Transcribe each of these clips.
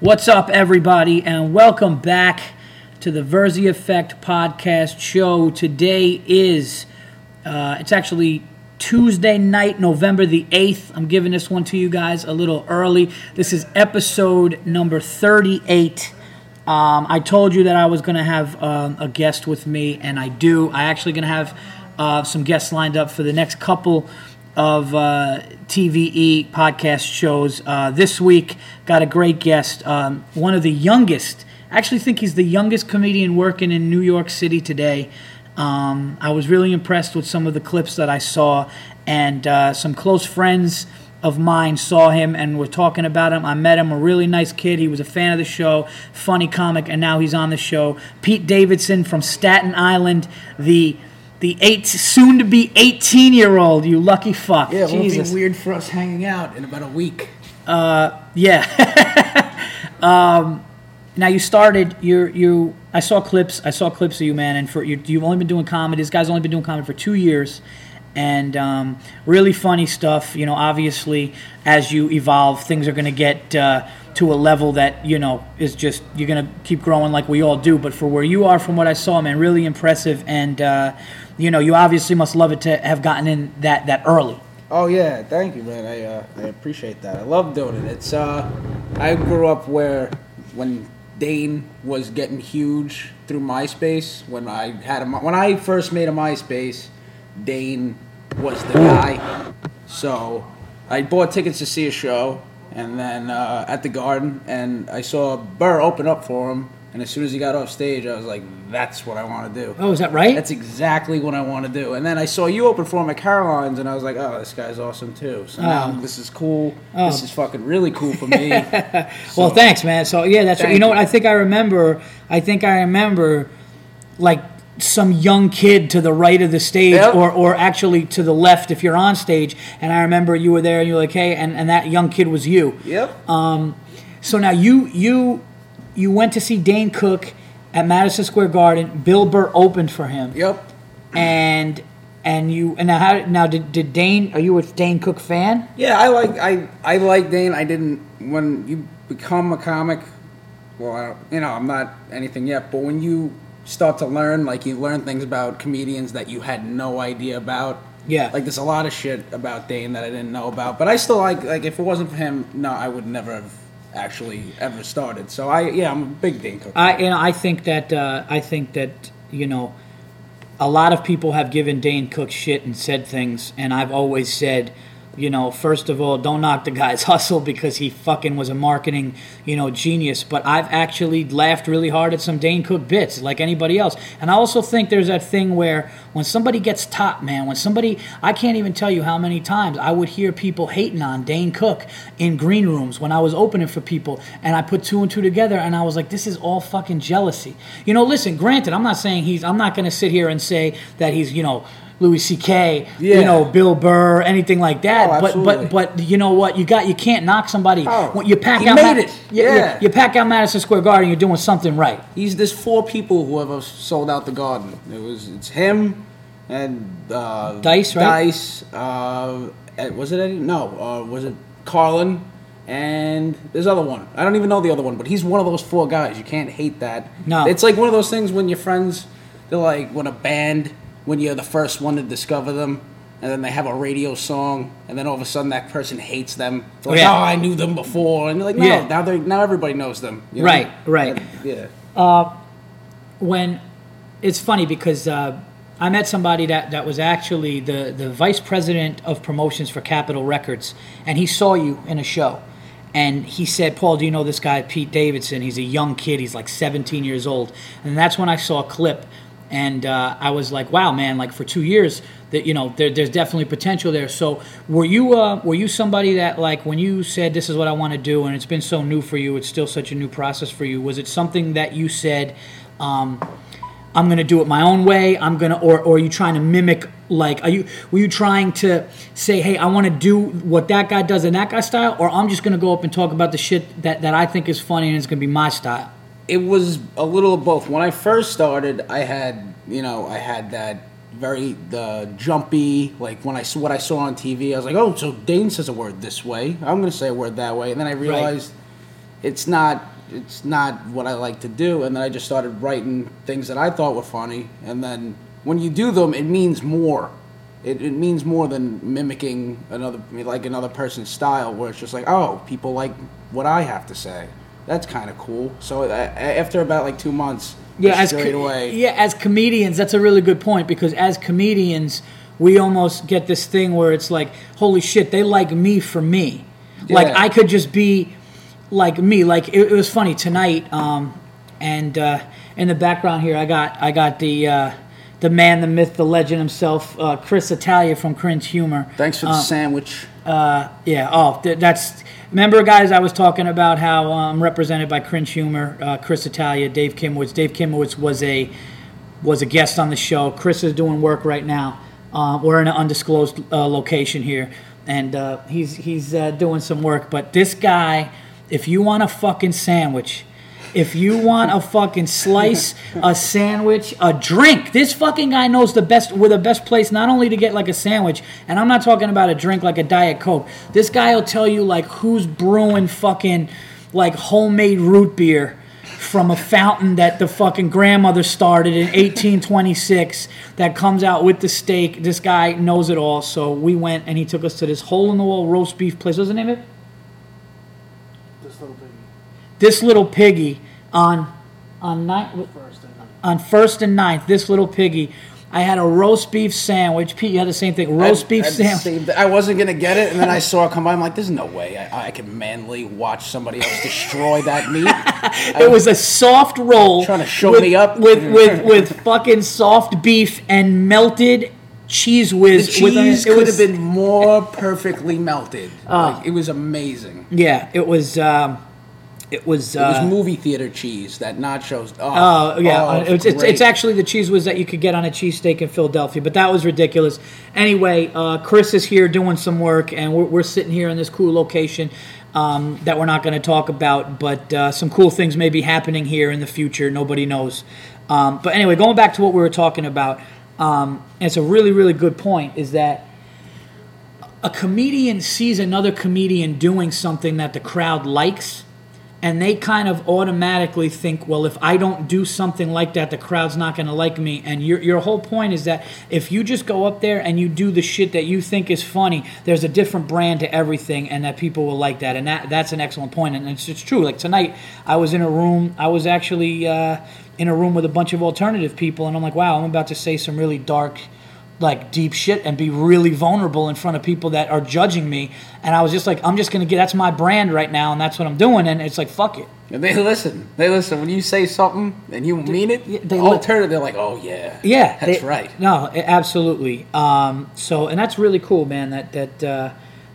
What's up, everybody, and welcome back to the Virzi Effect podcast show. Today is, uh, it's actually Tuesday night, November the 8th. I'm giving this one to you guys a little early. This is episode number 38. Um, I told you that I was going to have um, a guest with me, and I do. I actually going to have uh, some guests lined up for the next couple of uh, TVE podcast shows. Uh, this week, got a great guest, um, one of the youngest. I actually think he's the youngest comedian working in New York City today. Um, I was really impressed with some of the clips that I saw, and uh, some close friends of mine saw him and were talking about him. I met him, a really nice kid. He was a fan of the show, funny comic, and now he's on the show. Pete Davidson from Staten Island, the the eight soon to be 18 year old. You lucky fuck. Yeah, it won't Jesus. be weird for us hanging out in about a week. Uh, Yeah. um, now you started. You you. I saw clips. I saw clips of you, man. And for you, you've only been doing comedy. This guy's only been doing comedy for two years, and um, really funny stuff. You know, obviously, as you evolve, things are going to get uh, to a level that you know is just you're going to keep growing like we all do. But for where you are, from what I saw, man, really impressive. And uh, you know, you obviously must love it to have gotten in that that early. Oh yeah, thank you, man. I uh, I appreciate that. I love doing it. It's uh, I grew up where when Dane was getting huge through MySpace. When I had a when I first made a MySpace, Dane was the guy. So I bought tickets to see a show, and then uh, at the Garden, and I saw Burr open up for him. And as soon as he got off stage, I was like, "That's what I want to do." Oh, is that right? That's exactly what I want to do. And then I saw you open for him at Caroline's, and I was like, oh, this guy's awesome too. So now Oh. this is cool. This is fucking really cool for me. Well, thanks, man. So yeah, that's what, you know what I think I remember. I think I remember, like some young kid to the right of the stage, Yep. or or actually to the left if you're on stage. And I remember you were there, and you're like, hey, and, and that young kid was you. Yep. um, So now you you you went to see Dane Cook at Madison Square Garden. Bill Burr opened for him, yep. and and you and now how now did, did Dane? Are you a Dane Cook fan? Yeah, I like I I like Dane. I didn't when you become a comic. Well, I don't, you know, I'm not anything yet, but when you start to learn, like you learn things about comedians that you had no idea about. Yeah. Like there's a lot of shit about Dane that I didn't know about, but I still like like if it wasn't for him, no, I would never have actually ever started. So I yeah, I'm a big Dane Cook. I you know I think that uh, I think that you know a lot of people have given Dane Cook shit and said things, and I've always said, you know, first of all, don't knock the guy's hustle because he fucking was a marketing you know genius. But I've actually laughed really hard at some Dane Cook bits, like anybody else. And I also think there's that thing where when somebody gets top, man, when somebody I can't even tell you how many times I would hear people hating on Dane Cook in green rooms when I was opening for people, and I put two and two together, and I was like, this is all fucking jealousy. You know, listen, granted, I'm not saying he's, I'm not going to sit here and say that he's, you know. Louis C.K., you know, Bill Burr, anything like that. Oh, but but but you know what? You got you can't knock somebody. Oh, when you pack he out made Ma- it. You, you- Yeah. you pack out Madison Square Garden. You're doing something right. He's there's four people who have sold out the garden. It was it's him and uh, Dice, right? Dice. Uh, was it Eddie? No. Uh, was it Carlin? And there's other one. I don't even know the other one, but he's one of those four guys. You can't hate that. No. It's like one of those things when your friends, they're like when a band, when you're the first one to discover them. And then they have a radio song, and then all of a sudden that person hates them. They're like, Yeah. oh, I knew them before, and you're like, no, Yeah. now they now everybody knows them. you know? Right, right. Yeah. when it's funny because uh, I met somebody that, that was actually the, the vice president of promotions for Capitol Records, and he saw you in a show. And he said, Paul, do you know this guy, Pete Davidson? He's a young kid, he's like 17 years old. And that's when I saw a clip, and uh, I was like, wow, man, like for two years, that you know, there, there's definitely potential there. So, were you uh, were you somebody that like when you said this is what I want to do, and it's been so new for you, it's still such a new process for you? Was it something that you said? Um, I'm gonna do it my own way. I'm gonna, or, or are you trying to mimic? Like, are you were you trying to say, hey, I want to do what that guy does in that guy style, or I'm just gonna go up and talk about the shit that that I think is funny and it's gonna be my style? It was a little of both. When I first started, I had you know I had that very the jumpy like when I saw what I saw on TV. I was like, oh, so Dane says a word this way. I'm going to say a word that way, and then I realized it's not it's not what I like to do. And then I just started writing things that I thought were funny. And then when you do them, it means more. It, it means more than mimicking another like another person's style, where it's just like, oh, people like what I have to say. That's kind of cool. So uh, after about like two months, yeah, as straight co- away, yeah, as comedians, that's a really good point because as comedians, we almost get this thing where it's like, holy shit, they like me for me. Like I could just be like me. Like it, it was funny tonight, um, and uh, in the background here, I got I got the uh, the man, the myth, the legend himself, uh, Chris Italia from Cringe Humor. Thanks for the Um, sandwich. uh, yeah. Oh, th- that's. Remember, guys, I was talking about how I'm represented by Cringe Humor, uh, Chris Italia, Dave Kimowitz. Dave Kimowitz was a was a guest on the show. Chris is doing work right now. Uh, we're in an undisclosed uh, location here, and uh, he's he's uh, doing some work. But this guy, if you want a fucking sandwich. If you want a fucking slice, a sandwich, a drink, this fucking guy knows the best. We're the best place not only to get like a sandwich, and I'm not talking about a drink like a diet coke. This guy will tell you like who's brewing fucking like homemade root beer from a fountain that the fucking grandmother started in 1826 that comes out with the steak. This guy knows it all. So we went and he took us to this hole in the wall roast beef place. What's the name of it? This little piggy This little piggy on on night first and then on first and ninth. This little piggy. I had a roast beef sandwich. Pete, you had the same thing. Roast I- beef I sandwich. I wasn't gonna get it, and then I saw it come by. I'm like, "There's no way I, I can manly watch somebody else destroy that meat." It was a soft roll. Trying to show with, me up. with with with fucking soft beef and melted cheese whiz. The cheese with it. It could was- have been more perfectly melted. like, it was amazing. Yeah, it was. Um, it was. It was Uh, movie theater cheese that nachos. Oh, Oh yeah, oh, it's, it's, it's actually the cheese whiz that you could get on a cheesesteak in Philadelphia, but that was ridiculous. Anyway, uh, Chris is here doing some work, and we're, we're sitting here in this cool location um, that we're not going to talk about, but uh, some cool things may be happening here in the future. Nobody knows. Um, but anyway, going back to what we were talking about, um, it's a really really good point. Is that a comedian sees another comedian doing something that the crowd likes and they kind of automatically think, well, if I don't do something like that, the crowd's not going to like me. And your, your whole point is that if you just go up there and you do the shit that you think is funny, there's a different brand to everything, and that people will like that. And that that's an excellent. And it's, it's true. Like tonight, I was in a room, I was actually uh, in a room with a bunch of alternative people, and I'm like, wow, I'm about to say some really dark like deep shit and be really vulnerable in front of people that are judging me. And I was just like, I'm just gonna get that's my brand right now, and that's what I'm doing. And it's like, fuck it. And they listen. They listen when you say something and you mean it. They they li- alternative. They're like, "Oh yeah, Yeah, that's they- right." No, absolutely. Um, so, and that's really cool, man. That that uh,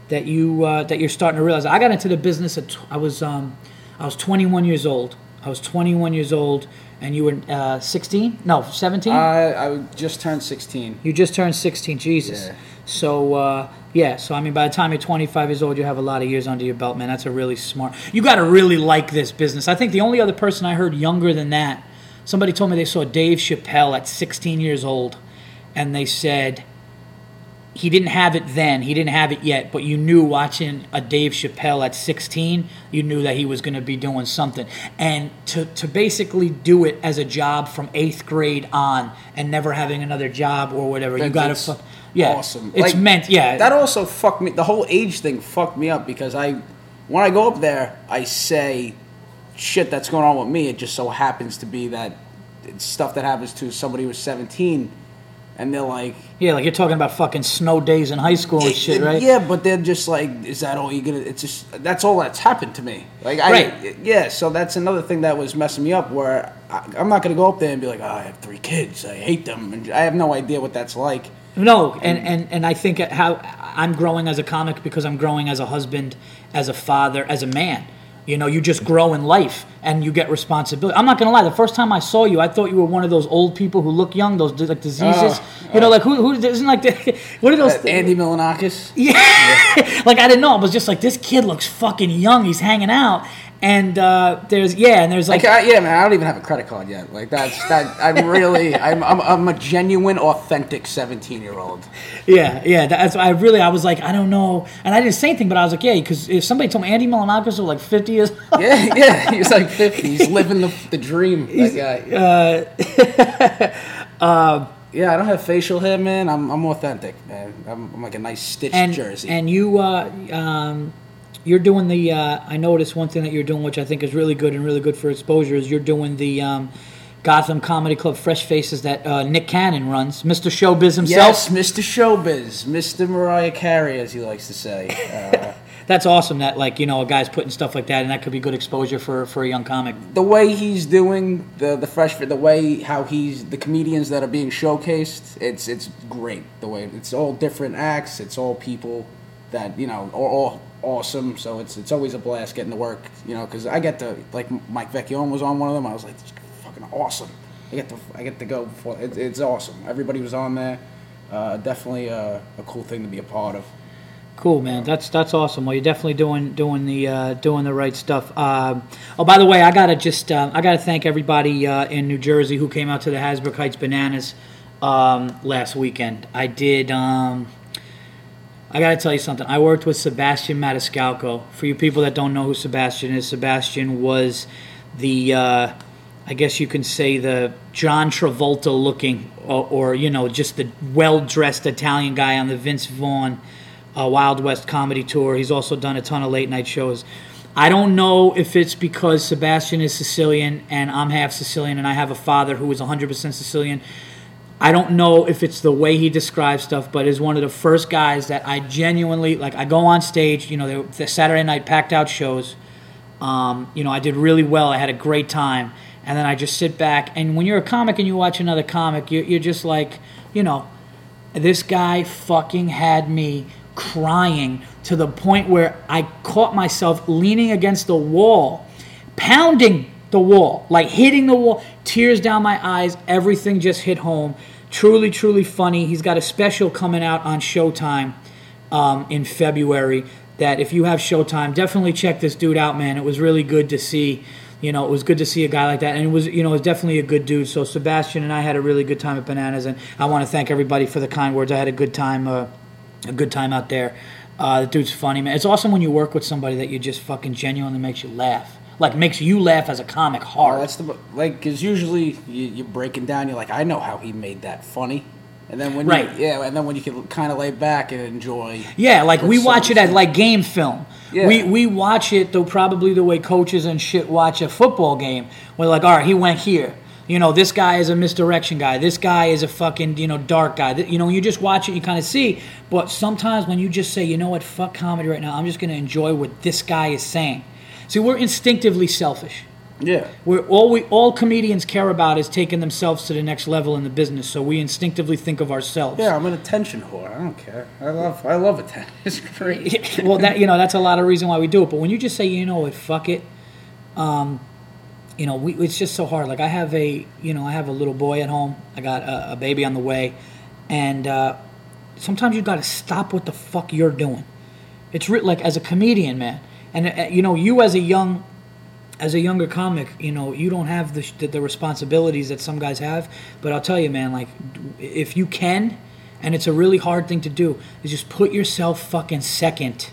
that you uh, that you're starting to realize. I got into the business at tw- I was um, I was 21 years old. I was 21 years old, and you were uh, 16? No, 17. I I just turned 16. You just turned 16, Jesus. Yeah. So, uh, yeah, so I mean, by the time you're 25 years old, you have a lot of years under your belt, man. That's a really smart. You got to really like this business. I think the only other person I heard younger than that, somebody told me they saw Dave Chappelle at 16 years old, and they said he didn't have it then, he didn't have it yet, but you knew watching a Dave Chappelle at 16, you knew that he was going to be doing something. And to, to basically do it as a job from eighth grade on and never having another job or whatever, you got to. That's Fu- yeah, awesome. It's Like, meant, yeah. That also fucked me. The whole age thing fucked me up because I, when I go up there, I say shit that's going on with me. It just so happens to be that it's stuff that happens to somebody who's 17, and they're like, yeah, like you're talking about fucking snow days in high school and shit, right? Yeah, but they're just like, is that all you're gonna? It's just that's all that's happened to me. Like, I, Right. yeah. So that's another thing that was messing me up. Where I, I'm not gonna go up there and be like, oh, I have three kids, I hate them, and I have no idea what that's like. No, and, and, and I think how I'm growing as a comic because I'm growing as a husband, as a father, as a man. You know, you just grow in life and you get responsibility. I'm not gonna lie. The first time I saw you, I thought you were one of those old people who look young, those like diseases. you know, like who who isn't like the, what are those? Uh, Andy Milonakis. Yeah. like I didn't know. I was just like, this kid looks fucking young. He's hanging out, and uh, there's yeah, and there's like Like, I, yeah, man, I don't even have a credit card yet. Like that's that. I'm really, I'm, I'm, I'm a genuine, authentic 17 year old. yeah, yeah. That's I really I was like I don't know, and I didn't say anything, but I was like yeah, because if somebody told me Andy Milonakis was like 50 years Yeah, yeah. He's like 50. He's living the, the dream. That guy. uh, Yeah, I don't have facial hair, man. I'm, I'm authentic, man. I'm, I'm like a nice stitched and jersey. and you uh, um, you're doing the uh, I noticed one thing that you're doing which I think is really good and really good for exposure is you're doing the um, Gotham Comedy Club Fresh Faces that uh, Nick Cannon runs, Mr. Showbiz himself. yes, Mr. Showbiz, Mr. Mariah Carey, as he likes to say. Uh, That's awesome that like you know a guy's putting stuff like that and that could be good exposure for for a young comic. the way he's doing the the fresh the way how he's the comedians that are being showcased it's it's great the way it's all different acts it's all people that you know are all awesome so it's it's always a blast getting to work you know because i get to like mike vecchione was on one of them i was like fucking awesome i get to i get to go it, it's awesome everybody was on there uh, definitely a, a cool thing to be a part of Cool, man. That's that's awesome. Well, you're definitely doing doing the uh, doing the right stuff. Um oh, by the way, I gotta just uh, I gotta thank everybody uh, in New Jersey who came out to the Hasbrouck Heights Bananas um, last weekend. I did. Um, I gotta tell you something. I worked with Sebastian Maniscalco. For you people that don't know who Sebastian is, Sebastian was the uh, I guess you can say the John Travolta looking, or, or you know, just the well dressed Italian guy on the Vince Vaughn uh, Wild West comedy tour. He's also done a ton of late night shows. I don't know if it's because Sebastian is Sicilian and I'm half Sicilian and I have a father who is 100% Sicilian. I don't know if it's the way he describes stuff, but is one of the first guys that I genuinely like. I go on stage, you know, the Saturday night packed out shows. Um, you know, I did really well. I had a great time, and then I just sit back. And when you're a comic and you watch another comic, you're, you're just like, you know, this guy fucking had me crying to the point where I caught myself leaning against the wall, pounding the wall, like hitting the wall, tears down my eyes. Everything just hit home. Truly, truly funny. He's got a special coming out on Showtime um, in February. That if you have Showtime, definitely check this dude out, man. It was really good to see. You know, it was good to see a guy like that, and it was, you know, it was definitely a good dude. So Sebastian and I had a really good time at Bananas, and I want to thank everybody for the kind words. I had a good time, uh, a good time out there. Uh, the dude's funny, man. It's awesome when you work with somebody that you just fucking genuinely makes you laugh, like makes you laugh as a comic Oh, hard. that's the like because usually you, you're breaking down. You're like, I know how he made that funny, and then when Right. you, yeah, and then when you can kind of lay back and enjoy. Yeah, like we watch it as like game film. Yeah. We we watch it though probably the way coaches and shit watch a football game. We're like, all right, he went here. You know, this guy is a misdirection guy. This guy is a fucking you know dark guy. You know, you just watch it, you kind of see. But sometimes when you just say, you know what, fuck comedy right now. I'm just gonna enjoy what this guy is saying. See, we're instinctively selfish. Yeah, We're all we all comedians care about is taking themselves to the next level in the business. So we instinctively think of ourselves. yeah. I'm an attention whore. I don't care. I love I love attention. It's great. well, that you know, that's a lot of reason why we do it. But when you just say, you know what, fuck it, um, you know, we, it's just so hard. Like I have a, you know, I have a little boy at home. I got a, a baby on the way, and uh, sometimes you got to stop what the fuck you're doing. It's re- like as a comedian, man, and uh, you know, you as a young. As a younger comic, you know, you don't have the, the the responsibilities that some guys have. But I'll tell you, man, like, if you can, and it's a really hard thing to do, is just put yourself fucking second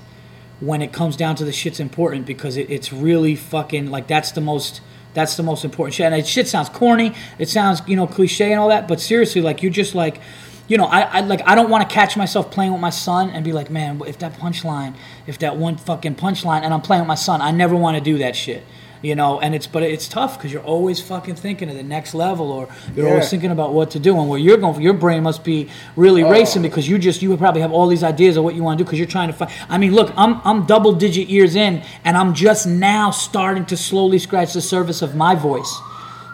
when it comes down to the shit's important because it, it's really fucking like that's the most that's the most important shit. And it shit sounds corny, it sounds you know cliche and all that, but seriously, like you're just like, you know, I, I like I don't want to catch myself playing with my son and be like, man, if that punchline, if that one fucking punchline, and I'm playing with my son, I never want to do that shit. You know, and it's but it's tough because you're always fucking thinking of the next level, or you're always thinking about what to do, and where you're going. Your brain must be really racing because you just you probably have all these ideas of what you want to do because you're trying to find. I mean, look, I'm I'm double digit years in, and I'm just now starting to slowly scratch the surface of my voice.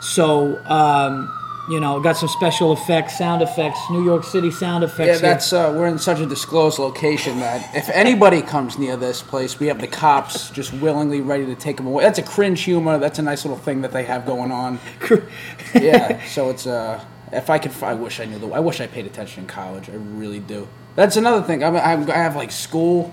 So, um, you know, got some special effects, sound effects, New York City sound effects. Yeah, here. that's uh, we're in such a disclosed location that if anybody comes near this place, we have the cops just willingly ready to take them away. That's a cringe humor. That's a nice little thing that they have going on. yeah, so it's uh, if I could, I wish I knew the. I wish I paid attention in college. I really do. That's another thing. I, I I have like school,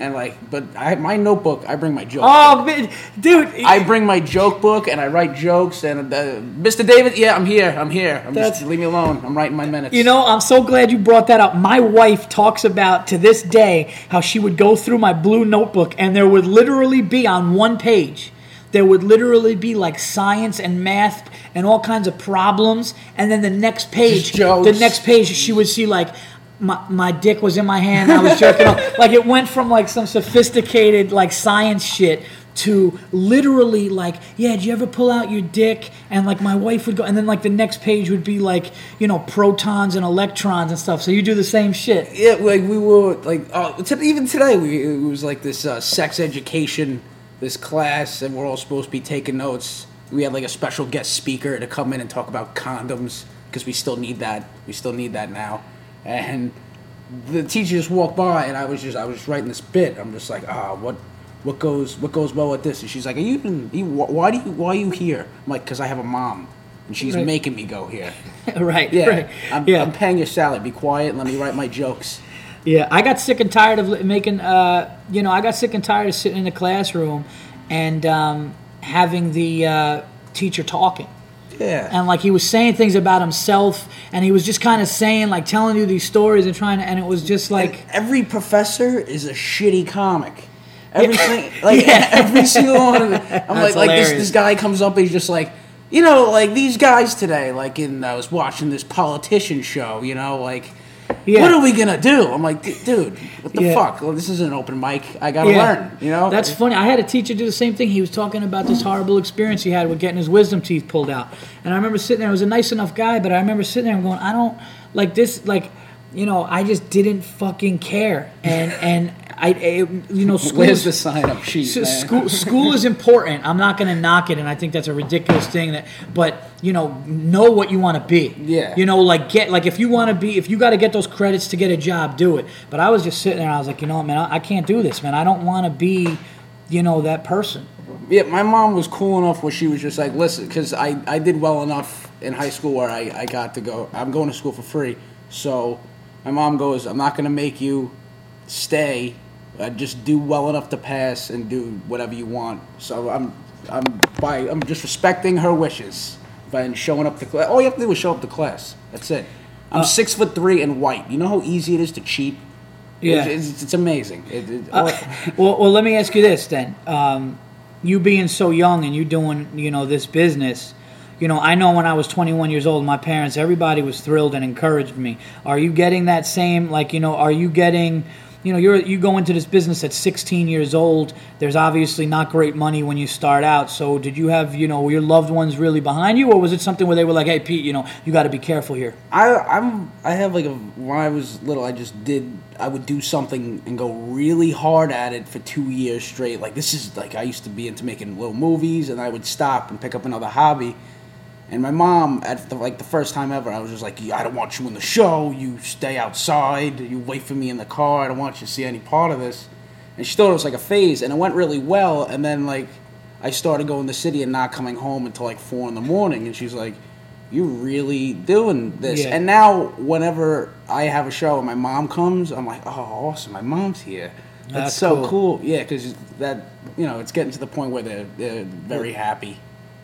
and like, but I my notebook. I bring my joke. Oh, man, dude. I bring my joke book and I write jokes. And uh, Mr. David, yeah, I'm here. I'm here. I'm just leave me alone. I'm writing my minutes. You know, I'm so glad you brought that up. My wife talks about to this day how she would go through my blue notebook and there would literally be on one page, there would literally be like science and math and all kinds of problems. And then the next page, jokes. the next page, she would see like, my, my dick was in my hand. I was jerking off. Like it went from like some sophisticated like science shit to literally like, yeah, did you ever pull out your dick? And like my wife would go, and then like the next page would be like, you know, protons and electrons and stuff. So you do the same shit. Yeah, like we were like uh, t- even today we it was like this uh, sex education this class and we're all supposed to be taking notes. We had like a special guest speaker to come in and talk about condoms because we still need that. We still need that now. And the teacher just walked by and I was just I was just writing this bit. I'm just like, ah, what what goes what goes well with this? And she's like, are you, even- you why do you why are you here? I'm like, because I have a mom and she's Right. making me go here. right. Yeah, Right. I'm, yeah. I'm paying your salary. Be quiet let me write my jokes. Yeah, I got sick and tired of making, uh, you know, I got sick and tired of sitting in the classroom and um, having the uh, teacher talking. Yeah. And like he was saying things about himself, and he was just kind of saying, like, telling you these stories and trying to, and it was just like, Like every professor is a shitty comic. Everything, Yeah. like Yeah. every single one of them. I'm That's like, like this, this guy comes up and he's just like, you know, like these guys today. Like in, I was watching this politician show. You know, like, Yeah. what are we gonna do? I'm like, dude, what the Yeah. fuck? Well, this isn't an open mic. I gotta Yeah. learn. You know, That's funny. I had a teacher do the same thing. He was talking about this horrible experience he had with getting his wisdom teeth pulled out. And I remember sitting there, he was a nice enough guy, but I remember sitting there and going, I don't like this like you know, I just didn't fucking care. And and I, I you know, school Where's is- the sign up sheet, So man? school school is important. I'm not going to knock it, and I think that's a ridiculous thing. That, but you know, know what you want to be. Yeah. You know, like get like if you want to be, if you got to get those credits to get a job, do it. But I was just sitting there, and I was like, you know what, man, I, I can't do this, man. I don't want to be, you know, that person. Yeah, my mom was cool enough where she was just like, listen, because I, I did well enough in high school where I, I got to go, I'm going to school for free. So my mom goes, I'm not going to make you stay. Uh, just do well enough to pass and do whatever you want. So I'm, I'm, by, I'm just respecting her wishes by showing up to class. All you have to do is show up to class. That's it. I'm six foot three and white. You know how easy it is to cheat? Yeah. It's, it's, it's amazing. It, it, Uh, well, well, let me ask you this then. Um, you being so young and you doing, you know, this business, you know, I know when I was 21 years old, my parents, everybody was thrilled and encouraged me. Are you getting that same, like, you know, are you getting, you know, you're you go into this business at 16 years old. There's obviously not great money when you start out. So, did you have, you know, your loved ones really behind you, or was it something where they were like, "Hey, Pete, you know, you got to be careful here"? I I'm I have like a when I was little I just did I would do something and go really hard at it for two years straight. Like this is like I used to be into making little movies and I would stop and pick up another hobby. And my mom at the, like the first time ever I was just like I don't want you in the show. You stay outside. You wait for me in the car. I don't want you to see any part of this. And she thought it was like a phase and it went really well. And then like I started going to the city and not coming home until like four in the morning. And she's like you really doing this. Yeah. And now, whenever I have a show and my mom comes, I'm like, oh, awesome, my mom's here. That's, That's so cool. cool. Yeah, because that, you know, it's getting to the point where they're, they're very happy.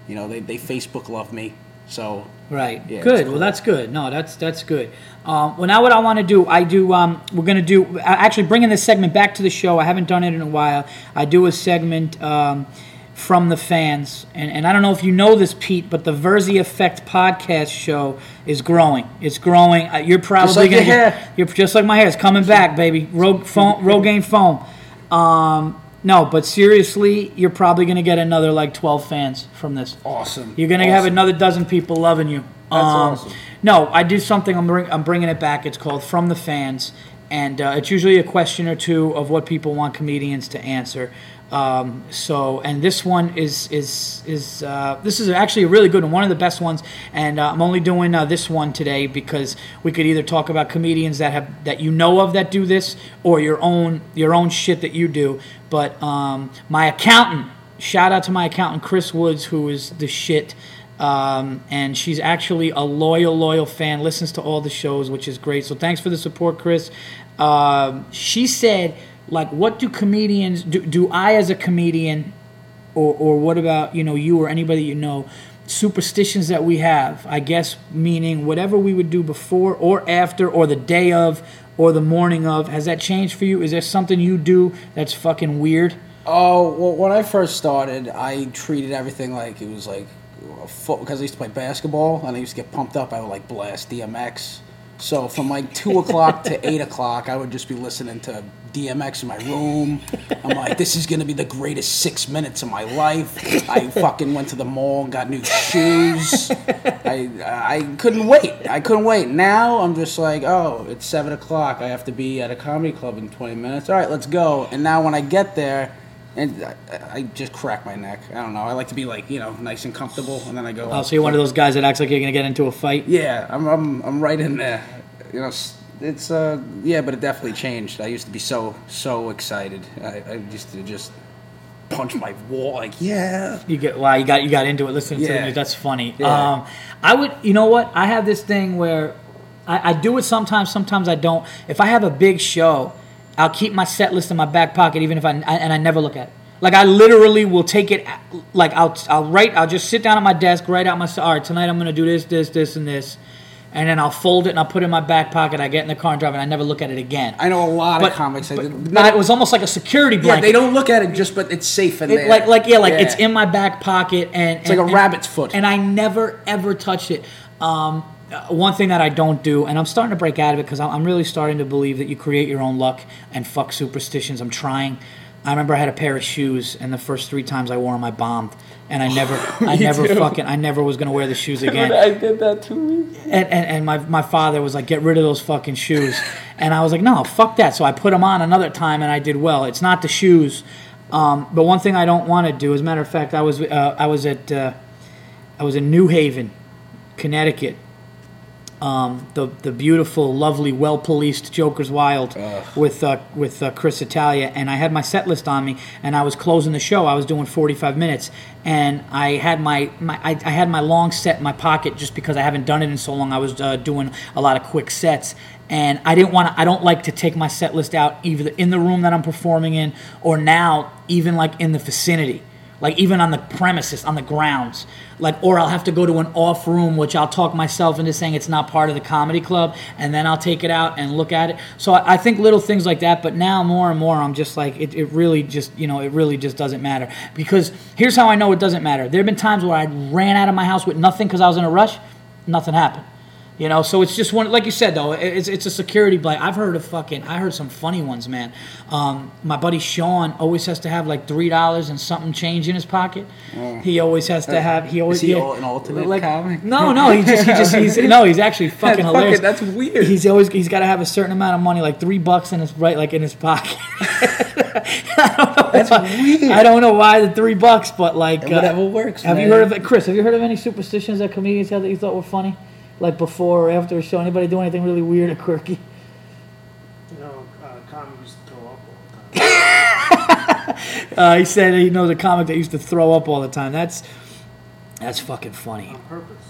You know, they, they Facebook love me. So, Right. Yeah, good. it's Well, that's good. No, that's that's good. Um, well, now what I want to do, I do. Um, we're gonna do actually bringing this segment back to the show. I haven't done it in a while. I do a segment um, from the fans, and, and I don't know if you know this, Pete, but the Virzi Effect podcast show is growing. It's growing. Uh, You're probably like gonna your get- You're just like my hair. It's coming back, baby. Rogue foam, Rogaine foam. Um, no, but seriously, you're probably gonna get another like 12 fans from this. awesome. You're gonna have another dozen people loving you. Um, That's awesome. No, I do something. I'm bring, I'm bringing it back. It's called From the Fans, and uh, it's usually a question or two of what people want comedians to answer. Um, so, and this one is is is uh, this is actually a really good one, one of the best ones. And uh, I'm only doing uh, this one today because we could either talk about comedians that have that you know of that do this, or your own your own shit that you do. But um, my accountant, shout out to my accountant Chris Woods, who is the shit. Um, and she's actually a loyal, loyal fan. Listens to all the shows, which is great. So thanks for the support, Chris. Um, she said like what do comedians do? Do I as a comedian, or or what about you know you or anybody you know? Superstitions that we have, I guess, meaning whatever we would do before or after or the day of or the morning of, has that changed for you? Is there something you do that's fucking weird? Oh, well, when I first started, I treated everything like it was like because I used to play basketball and I used to get pumped up. I would like blast DMX. So from like two o'clock to eight o'clock, I would just be listening to DMX in my room. I'm like, this is gonna be the greatest six minutes of my life. I fucking went to the mall and got new shoes. I I couldn't wait. I couldn't wait. Now I'm just like, oh, it's seven o'clock. I have to be at a comedy club in 20 minutes. All right, let's go. And now when I get there. And I, I just crack my neck. I don't know. I like to be like you know nice and comfortable, and then I go. Oh, so you're one of those guys that acts like you're gonna get into a fight? Yeah, I'm, I'm, I'm right in there. You know, it's uh, yeah, but it definitely changed. I used to be so, so excited. I, I used to just punch my wall like, yeah. You get wow, you got you got into it listening to the music. That's funny. Yeah. Um, I would, you know what? I have this thing where I, I do it sometimes. Sometimes I don't. If I have a big show, I'll keep my set list in my back pocket, even if I, I and I never look at it. Like I literally will take it. Like I'll I'll write. I'll just sit down at my desk, write out my. All right, tonight I'm gonna do this, this, this, and this. And then I'll fold it and I'll put it in my back pocket. I get in the car and drive, and I never look at it again. I know a lot but, of comics. I but, but it was almost like a security blanket. yeah, they don't look at it just, but it's safe in It- there. like like yeah, like it's in my back pocket and It's like and- a rabbit's foot. And I never ever touched it. Um, uh, one thing that I don't do, and I'm starting to break out of it because I'm really starting to believe that you create your own luck and fuck superstitions. I'm trying. I remember I had a pair of shoes, and the first three times I wore them, I bombed, and I never, I never fucking, I never was gonna wear the shoes again. I did that two weeks. And, and, and my, my father was like, get rid of those fucking shoes. And I was like, no, fuck that. So I put them on another time and I did well. It's not the shoes. Um, but one thing I don't want to do, as a matter of fact, I was, uh, I was at, uh, I was in New Haven, Connecticut. Um, the the beautiful, lovely, well policed Joker's Wild with uh, with uh, Chris Italia, and I had my set list on me, and I was closing the show. I was doing forty five minutes, and I had my, my I, I had my long set in my pocket just because I haven't done it in so long. I was uh, doing a lot of quick sets, and I didn't want to. I don't like to take my set list out either in the room that I'm performing in, or now even like in the vicinity like even on the premises, on the grounds. Like, or I'll have to go to an off room, which I'll talk myself into saying it's not part of the comedy club, and then I'll take it out and look at it. So I, I think little things like that. But now more and more, I'm just like, it, it really just, you know, it really just doesn't matter. Because here's how I know it doesn't matter. There have been times where I ran out of my house with nothing because I was in a rush. Nothing happened. You know, so it's just one, like you said though, it's, it's a security blanket. I've heard of fucking, I heard some funny ones, man. Um, my buddy Sean always has to have like three dollars and something change in his pocket. He always has to have. He always Is he yeah, an alternate like, comic? No, no, he just he just he's no, he's actually fucking That's hilarious. fucking- that's weird. He's always he's got to have a certain amount of money, like three bucks in his right, like in his pocket. I don't know That's why- weird. I don't know why the three bucks, but like uh, Whatever works, Have you heard of it, Chris? Have you heard of any superstitions that comedians have that you thought were funny? Like before or after a show, anybody do anything really weird or quirky? You know, uh, comics throw up all the time. Uh, he said he knows a comic that used to throw up all the time. That's that's fucking funny. on purpose.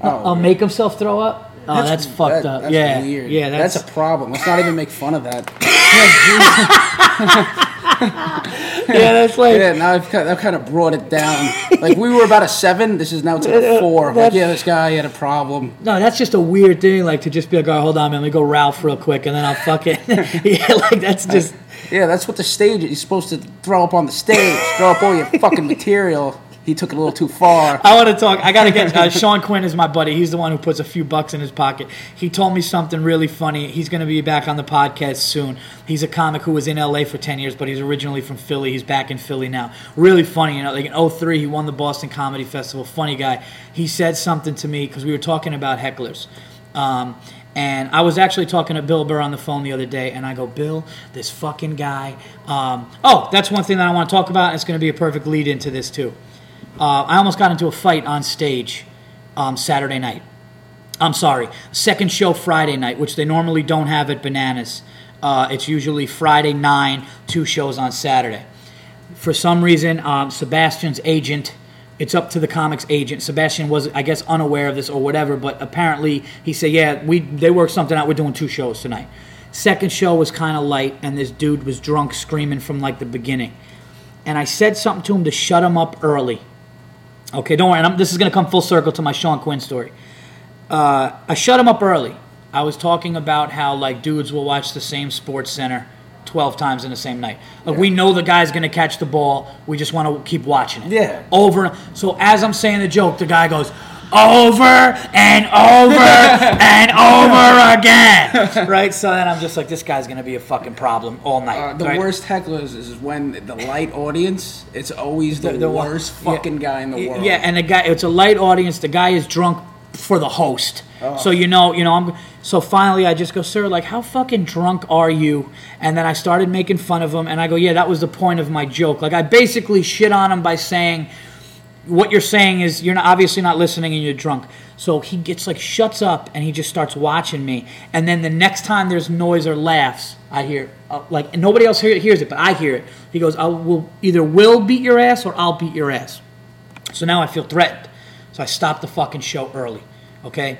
Oh, I'll make himself throw up. Oh, that's, fucked that- up. That's yeah, weird. yeah, that's, that's a problem. Let's not even make fun of that. yeah, that's like Yeah, now I've kind, I've kind of brought it down. Like we were about a seven. This is now to a four. Like yeah, this guy had a problem. no, that's just a weird thing. Like to just be like, oh, hold on, man, let me go Ralph real quick, and then I'll fuck it. yeah, like that's just. Yeah, that's what the stage is. You're supposed to throw up on the stage, throw up all your fucking material. He took it a little too far. I want to talk. I got to get uh, Sean Quinn is my buddy. He's the one who puts a few bucks in his pocket. He told me something really funny. He's going to be back on the podcast soon. He's a comic who was in LA for 10 years, but he's originally from Philly. He's back in Philly now. Really funny, you know, like in 03 he won the Boston Comedy Festival. Funny guy. He said something to me cuz we were talking about hecklers. Um, and I was actually talking to Bill Burr on the phone the other day, and I go, Bill, this fucking guy. Um, oh, that's one thing that I want to talk about. It's going to be a perfect lead into this, too. Uh, I almost got into a fight on stage um, Saturday night. I'm sorry, second show Friday night, which they normally don't have at Bananas. Uh, it's usually Friday nine, two shows on Saturday. For some reason, um, Sebastian's agent, it's up to the comics agent. Sebastian was, I guess, unaware of this or whatever, but apparently he said, "Yeah, we they worked something out. We're doing two shows tonight." Second show was kind of light, and this dude was drunk, screaming from like the beginning. And I said something to him to shut him up early. Okay, don't worry. and I'm, this is going to come full circle to my Sean Quinn story. Uh, I shut him up early. I was talking about how like dudes will watch the same Sports Center 12 times in the same night. Like we know the guy's going to catch the ball. We just want to keep watching it. Yeah. Over. So as I'm saying the joke, the guy goes over and over and over again. Right. So then I'm just like, this guy's going to be a fucking problem all night. Uh, the right? worst hecklers is when the light audience. It's always the, The- the one- worst yeah. fucking guy in the world. Yeah, and the guy, it's a light audience. The guy is drunk for the host. Oh. So you know, you know, I'm. So finally, I just go, sir, like, how fucking drunk are you? And then I started making fun of him, and I go, yeah, that was the point of my joke. Like, I basically shit on him by saying, what you're saying is you're not, obviously not listening and you're drunk. So he gets like shuts up and he just starts watching me. And then the next time there's noise or laughs, I hear uh, like and nobody else hear, hears it, but I hear it. He goes, "I will either will beat your ass or I'll beat your ass." So now I feel threatened. So I stop the fucking show early. Okay.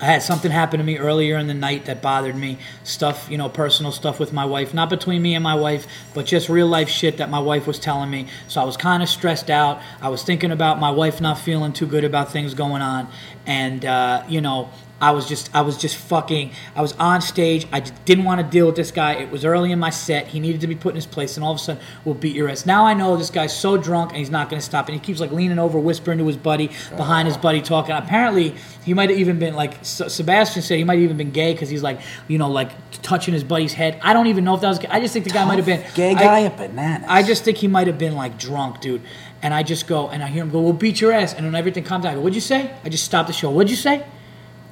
I had something happen to me earlier in the night that bothered me. Stuff, you know, personal stuff with my wife. Not between me and my wife, but just real life shit that my wife was telling me. So I was kind of stressed out. I was thinking about my wife not feeling too good about things going on. And, uh, you know, I was just, I was just fucking, I was on stage. I just didn't want to deal with this guy. It was early in my set. He needed to be put in his place, and all of a sudden, we'll beat your ass. Now I know this guy's so drunk and he's not going to stop. And he keeps like leaning over, whispering to his buddy behind his buddy, talking. Apparently, he might have even been like S- Sebastian said, he might have even been gay because he's like, you know, like touching his buddy's head. I don't even know if that was. gay. I just think the guy might have been gay guy at bananas. I just think he might have been like drunk, dude. And I just go and I hear him go, "We'll beat your ass." And when everything comes down, I go, "What'd you say?" I just stopped the show. What'd you say?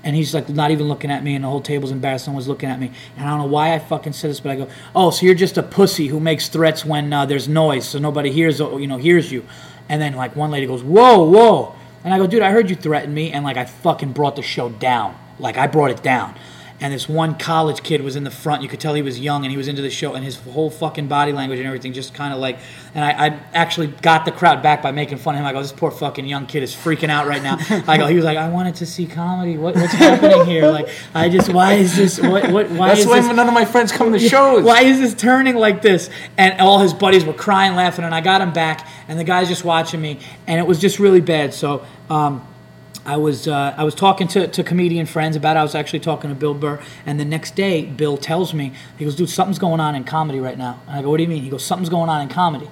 And he's like not even looking at me, and the whole table's embarrassed. One's looking at me, and I don't know why I fucking said this, but I go, "Oh, so you're just a pussy who makes threats when uh, there's noise, so nobody hears, you know, hears you." And then like one lady goes, "Whoa, whoa," and I go, "Dude, I heard you threaten me," and like I fucking brought the show down, like I brought it down. And this one college kid was in the front. You could tell he was young and he was into the show, and his whole fucking body language and everything just kind of like. And I, I actually got the crowd back by making fun of him. I go, "This poor fucking young kid is freaking out right now." I go, "He was like, I wanted to see comedy. What, what's happening here? Like, I just, why is this? What, what why That's is why this?" none of my friends come to shows. Why is this turning like this? And all his buddies were crying, laughing, and I got him back, and the guy's just watching me, and it was just really bad. So um, I was uh, I was talking to, to comedian friends about it. I was actually talking to Bill Burr, and the next day, Bill tells me, he goes, "Dude, something's going on in comedy right now." And I go, "What do you mean?" He goes, "Something's going on in comedy."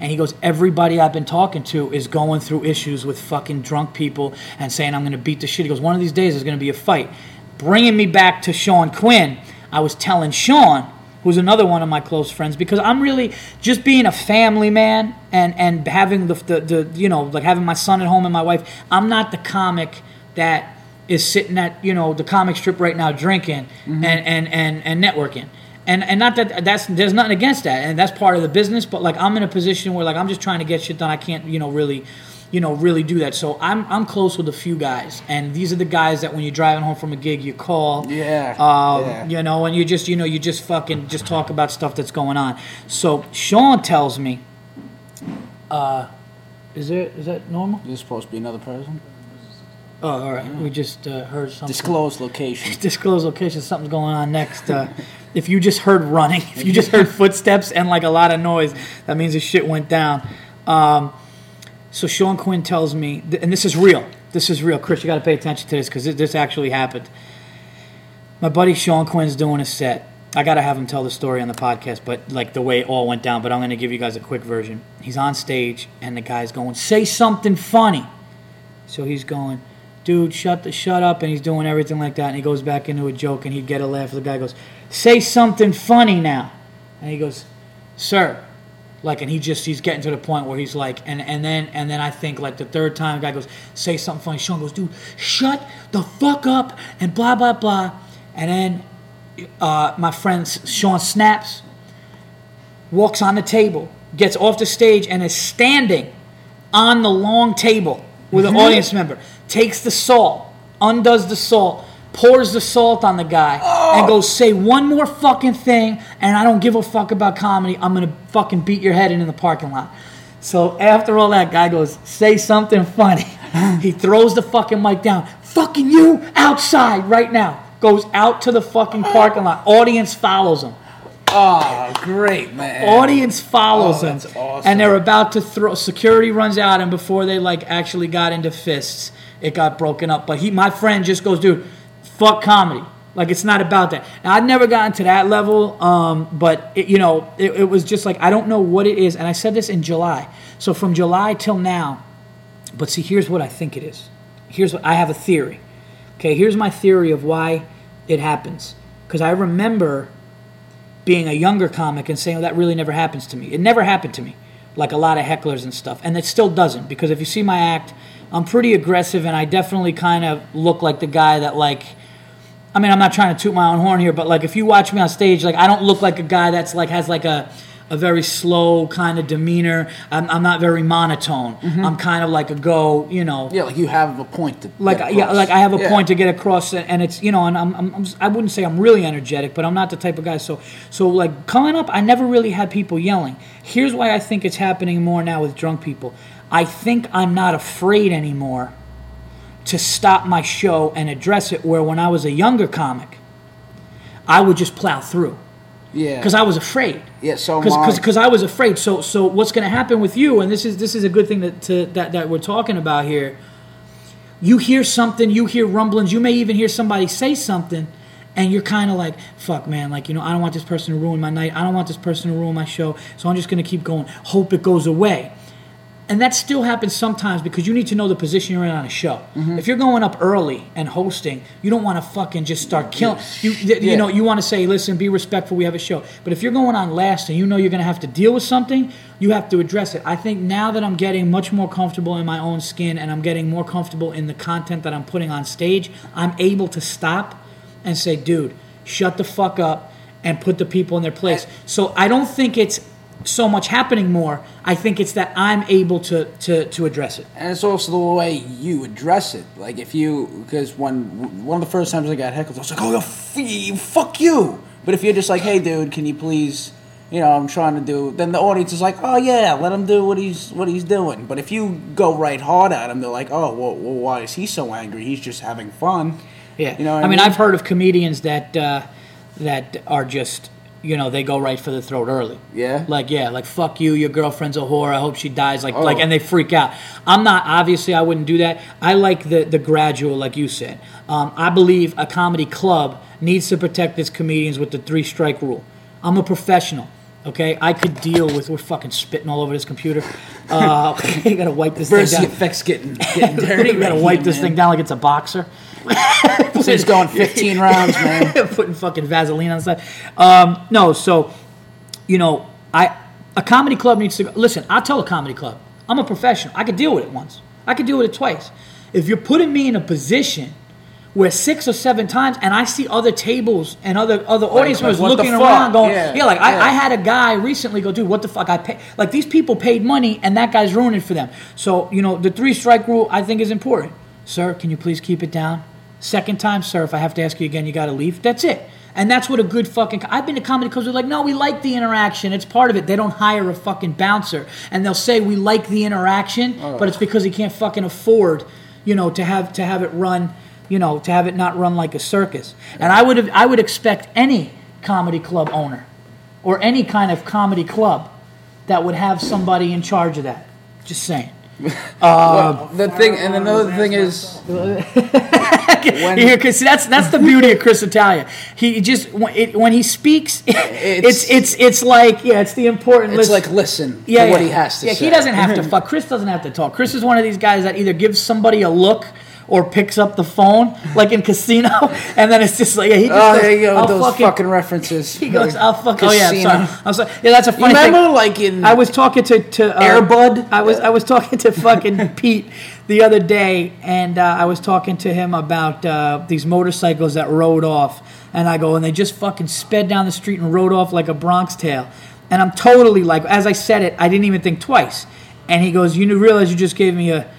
And he goes, everybody I've been talking to is going through issues with fucking drunk people and saying I'm going to beat the shit. He goes, one of these days there's going to be a fight. Bringing me back to Sean Quinn, I was telling Sean, who's another one of my close friends, because I'm really just being a family man and and having the, the the you know like having my son at home and my wife. I'm not the comic that is sitting at you know the comic strip right now drinking mm-hmm. and, and and and networking. And, and not that that's there's nothing against that and that's part of the business but like I'm in a position where like I'm just trying to get shit done I can't you know really you know really do that so I'm I'm close with a few guys and these are the guys that when you're driving home from a gig you call Yeah, um, yeah. you know and you just you know you just fucking just talk about stuff that's going on so Sean tells me uh is there is that normal You're supposed to be another person. oh all right we just uh, heard something Disclose location. disclose location. Something's going on next. Uh, if you just heard running, if you just heard footsteps and like a lot of noise, that means the shit went down. Um, so Sean Quinn tells me, and this is real. This is real, Chris. You got to pay attention to this because this actually happened. My buddy Sean Quinn's doing a set. I got to have him tell the story on the podcast, but like the way it all went down. But I'm going to give you guys a quick version. He's on stage, and the guy's going, "Say something funny." So he's going, dude, shut the shut up, and he's doing everything like that, and he goes back into a joke, and he'd get a laugh. The guy goes, say something funny now, and he goes, sir, like, and he just he's getting to the point where he's like, and and then and then I think like the third time, guy goes, say something funny. Sean goes, dude, shut the fuck up, and blah blah blah, and then uh, my friend Sean snaps, walks on the table, gets off the stage, and is standing on the long table with an audience member, takes the salt, undoes the salt, pours the salt on the guy, and oh. goes, say one more fucking thing, and I don't give a fuck about comedy. I'm gonna fucking beat your head in in the parking lot. So after all that, guy goes, say something funny. he throws the fucking mic down. Fucking you outside right now. goes out to the fucking parking lot. Audience follows him. Oh, great, man. Audience follows Oh, him, awesome. and they're about to throw. Security runs out, and before they like actually got into fists, it got broken up. But he, my friend, just goes, dude, fuck comedy. Like it's not about that. And I'd never gotten to that level, um, but it, you know, it, it was just like I don't know what it is. And I said this in July. So from July till now, but see, here's what I think it is. Here's what I have a theory. Okay, here's my theory of why it happens. Because I remember being a younger comic and saying, oh, that really never happens to me. It never happened to me, like a lot of hecklers and stuff. And it still doesn't, because if you see my act, I'm pretty aggressive and I definitely kind of look like the guy that, like, I mean, I'm not trying to toot my own horn here, but like if you watch me on stage, like I don't look like a guy that's like has like a a very slow kind of demeanor. I'm, I'm not very monotone. Mm-hmm. I'm kind of like a go, you know, Yeah, like you have a point to like get yeah, like I have a Yeah. point to get across, and and it's you know, and I'm, I'm, I'm I wouldn't say I'm really energetic, but I'm not the type of guy. So so like coming up, I never really had people yelling. Here's why I think it's happening more now with drunk people. I think I'm not afraid anymore to stop my show and address it. Where when I was a younger comic, I would just plow through Yeah. because I was afraid. Yeah, so because I was afraid. So so what's going to happen with you? And this is this is a good thing that to, that that we're talking about here. You hear something, you hear rumblings, you may even hear somebody say something, and you're kind of like, "Fuck, man! Like you know, I don't want this person to ruin my night. I don't want this person to ruin my show. So I'm just going to keep going. Hope it goes away." And that still happens sometimes because you need to know the position you're in on a show. Mm-hmm. If you're going up early and hosting, you don't want to fucking just start killing. You, you Yeah. know, you want to say, listen, be respectful, we have a show. But if you're going on last and you know you're going to have to deal with something, you have to address it. I think now that I'm getting much more comfortable in my own skin and I'm getting more comfortable in the content that I'm putting on stage, I'm able to stop and say, dude, shut the fuck up and put the people in their place. So I don't think it's so much happening more. I think it's that I'm able to to, to address it. And it's also the way you address it. Like if you, because when one of the first times I got heckled, I was like, "Oh, f- fuck you!" But if you're just like, "Hey, dude, can you please?" You know, I'm trying to do. Then the audience is like, "Oh yeah, let him do what he's what he's doing." But if you go right hard at him, they're like, "Oh, well, well why is he so angry? He's just having fun." Yeah, You know I mean, mean? I've heard of comedians that uh, that are just you know they go right for the throat early. Yeah? like yeah, like fuck you, your girlfriend's a whore. I hope she dies. Like Oh. like, and they freak out. I'm not obviously I wouldn't do that. I like the the gradual, like you said. Um, I believe a comedy club needs to protect its comedians with the three strike rule. I'm a professional. Okay, I could deal with. We're fucking spitting all over this computer. Uh, you gotta wipe this Versus thing the down. effects getting getting dirty. you gotta right wipe here, this man. thing down like it's a boxer. Thing's going 15 rounds, man. putting fucking Vaseline on the side. Um, no, so you know, I a comedy club needs to go. Listen, I'll tell a comedy club. I'm a professional. I could deal with it once. I could deal with it twice. If you're putting me in a position where six or seven times, and I see other tables and other other audience like, members the looking around, going, Yeah, yeah, like yeah. I, I had a guy recently go, dude, what the fuck? I pay like these people paid money, and that guy's ruining for them. So you know, the three strike rule I think is important. Sir, can you please keep it down? Second time, sir, if I have to ask you again, you got to leave. That's it. And that's what a good fucking. I've been to comedy clubs. They're like, no, we like the interaction. It's part of it. They don't hire a fucking bouncer, and they'll say we like the interaction, oh. but it's because he can't fucking afford, you know, to have to have it run, you know, to have it not run like a circus. And I would have, I would expect any comedy club owner, or any kind of comedy club, that would have somebody in charge of that. Just saying. Well, the thing, and another thing is, when Here, cause that's that's the beauty of Chris Italia. He just when, it, when he speaks, it's, it's it's like yeah, it's the important. it's listen- like listen yeah, to what he has to yeah, say. he doesn't have to fuck. Chris doesn't have to talk. Chris is one of these guys that either gives somebody a look or picks up the phone, like in Casino, and then it's just like yeah, he just Oh, goes, there you go. Those fucking, fucking, references. he goes, I'll fuck. Oh yeah, I'm sorry. I'm sorry. Yeah, that's a funny Remember, thing. like in I was talking to to uh, Air Bud? I was I was talking to fucking Pete the other day, and uh, I was talking to him about uh, these motorcycles that rode off, and I go, and they just fucking sped down the street and rode off like a Bronx tail, and I'm totally like, as I said it, I didn't even think twice, and he goes, you realize you just gave me a.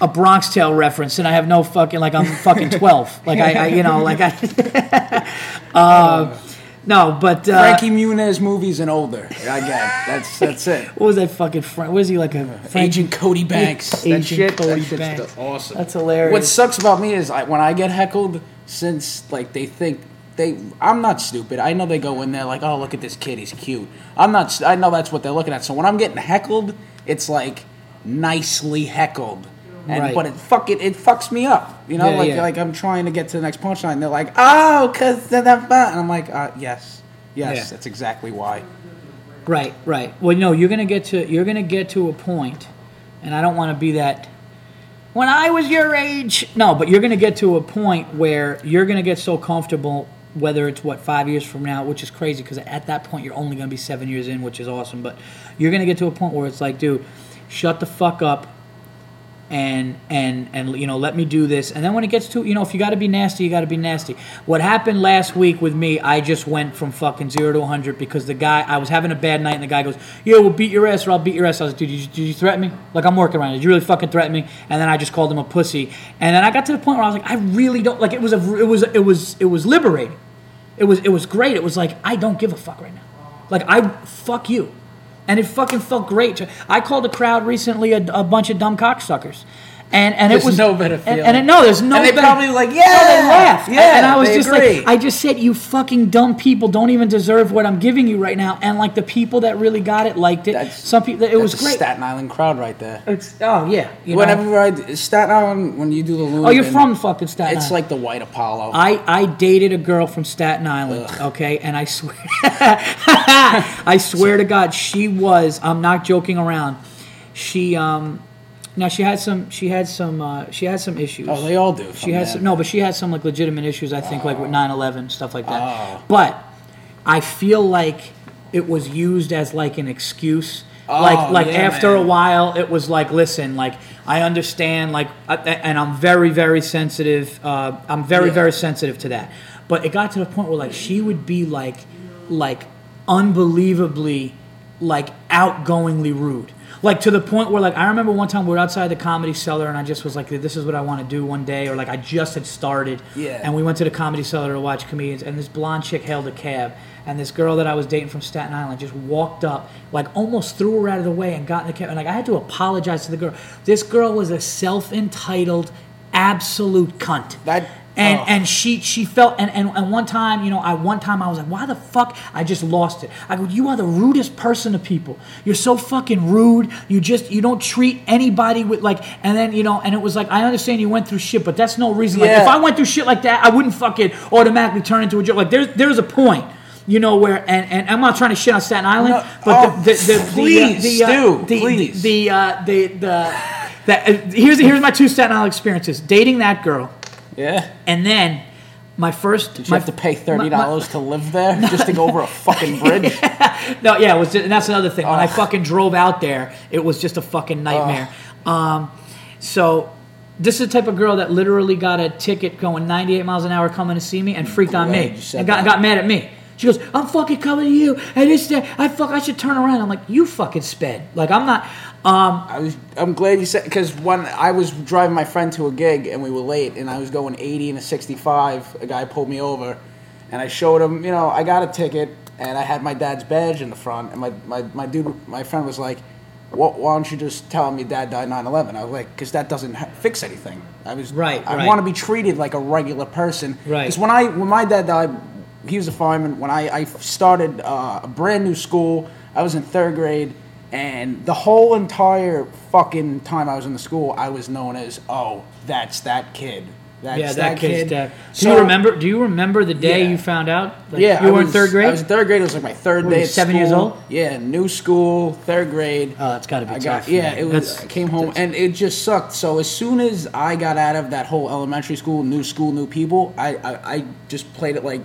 A Bronx Tale reference, and I have no fucking like I'm fucking twelve, like I, I you know, like I, uh, no, but uh, Frankie Muniz movies and older. I get it. That's that's it. What was that fucking? Fr- was he like a Frank? Agent Cody Banks. Agent that shit, Cody that shit's Banks. awesome. That's hilarious. What sucks about me is I, when I get heckled, since like they think they I'm not stupid. I know they go in there like, "Oh, look at this kid, he's cute." I'm not I know that's what they're looking at. So when I'm getting heckled, it's like nicely heckled. And Right. but it fuck it, it fucks me up. You know, Yeah, like yeah. like I'm trying to get to the next punchline. They're like, "Oh, da da da," and I'm like, uh, "Yes. Yes, Yeah. that's exactly why." Right, right. Well, no, you're gonna get to you're gonna get to a point, and I don't want to be that. When I was your age, no, but you're gonna get to a point where you're gonna get so comfortable. Whether it's what five years from now, which is crazy because at that point you're only gonna be seven years in, which is awesome. But you're gonna get to a point where it's like, dude, shut the fuck up and and and you know let me do this. And then when it gets to you know if you got to be nasty you got to be nasty. What happened last week with me i just went from fucking 0 to 100 because the guy i was having a bad night and the guy goes yeah we'll beat your ass or i'll beat your ass. I was like dude did you, did you threaten me? Like i'm working around it. did you really fucking threaten me? And then i just called him a pussy. And then i got to the point where i was like i really don't like it was a it was it was it was liberating. It was it was great. It was like i don't give a fuck right now. Like i fuck you and it fucking felt great. I called the crowd recently a, a bunch of dumb cocksuckers, and and There's it was no better and- feeling. And, it, no, there's no. And they better- probably like, No, "Yeah, they laughed. yeah," and I was just agree. like, I just said, you fucking dumb people don't even deserve what I'm giving you right now. And like the people that really got it liked it. That's- Some people, it was a great. Staten Island crowd right there. It's oh yeah. You know? Whenever I Staten Island, when you do the Looney Oh, you're from fucking Staten It's Island. like the White Apollo. I, I dated a girl from Staten Island, okay, and I swear, I swear to God, she was. I'm not joking around. She um, now she had some, she had some, uh, she had some issues. oh, they all do. She has some, no, but she has some like legitimate issues. I think like with 9/11 stuff like that. Oh. But I feel like it was used as like an excuse. Oh, like like yeah, after a while, it was like, listen, like I understand, like, I, and I'm very very sensitive. Uh, I'm very Yeah. very sensitive to that. But it got to the point where like she would be like like unbelievably like outgoingly rude. Like to the point where like I remember one time we were outside the comedy cellar and I just was like this is what I want to do one day or like I just had started Yeah. and we went to the comedy cellar to watch comedians and this blonde chick hailed a cab and this girl that I was dating from Staten Island just walked up like almost threw her out of the way and got in the cab and like I had to apologize to the girl. This girl was a self-entitled absolute cunt. That- and oh. and she she felt and, and and one time you know I one time I was like why the fuck? I just lost it. I go you are the rudest person to people. You're so fucking rude. You just you don't treat anybody with like and then you know and it was like I understand you went through shit but that's no reason. Like if I went through shit like that I wouldn't fucking automatically turn into a joke like there's there's a point you know where and, and I'm not trying to shit on Staten Island No, but oh, the, the, the, please, the, uh, Stu, the, please. the uh, the the that, uh, here's here's my two Staten Island experiences. Dating that girl yeah. and then my first, Did you my, have to pay thirty dollars to live there just to go over a fucking bridge? no, yeah, it was, and that's another thing. When I fucking drove out there, it was just a fucking nightmare. Um, so this is the type of girl that literally got a ticket going 98 miles an hour coming to see me and freaked on Glad me you said and got, that. got mad at me. She goes, "I'm fucking coming to you," and this, that. I fuck, I should turn around. I'm like, "You fucking sped." Like I'm not. Um, I was. I'm glad you said because when I was driving my friend to a gig and we were late and I was going 80 and a 65, a guy pulled me over, and I showed him. You know, I got a ticket and I had my dad's badge in the front, and my my, my dude, my friend was like. "Why don't you just tell him your dad died 9/11?" I was like, "Cause that doesn't fix anything." I was Right, I right. want to be treated like a regular person. Right. Because when I when my dad died, he was a fireman. When I, I started uh, a brand new school, I was in third grade, and the whole entire fucking time I was in the school, I was known as, "Oh, that's that kid." That's yeah, that, kid's kid. dead. Do So- you remember? Do you remember the day Yeah. you found out? Like, yeah, you I were in was- third grade. I was in third grade. It was like my third What, day. at seven years old? Yeah, new school, third grade. Oh, that's gotta be I tough, got, yeah, man. it was. That's- I came home and it just sucked. So as soon as I got out of that whole elementary school, new school, new people, I I, I just played it like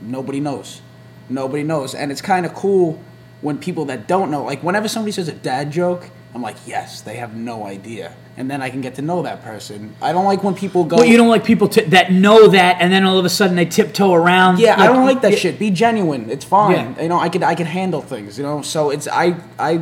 nobody knows, nobody knows, and it's kind of cool when people that don't know, like whenever somebody says a dad joke. I'm like, yes, they have no idea, and then I can get to know that person. I don't like when people go. Well, you don't like people to, that know that, and then all of a sudden they tiptoe around. Yeah, I don't like that yeah, shit. Be genuine. It's fine. Yeah. You know, I could I could handle things. You know, so it's I I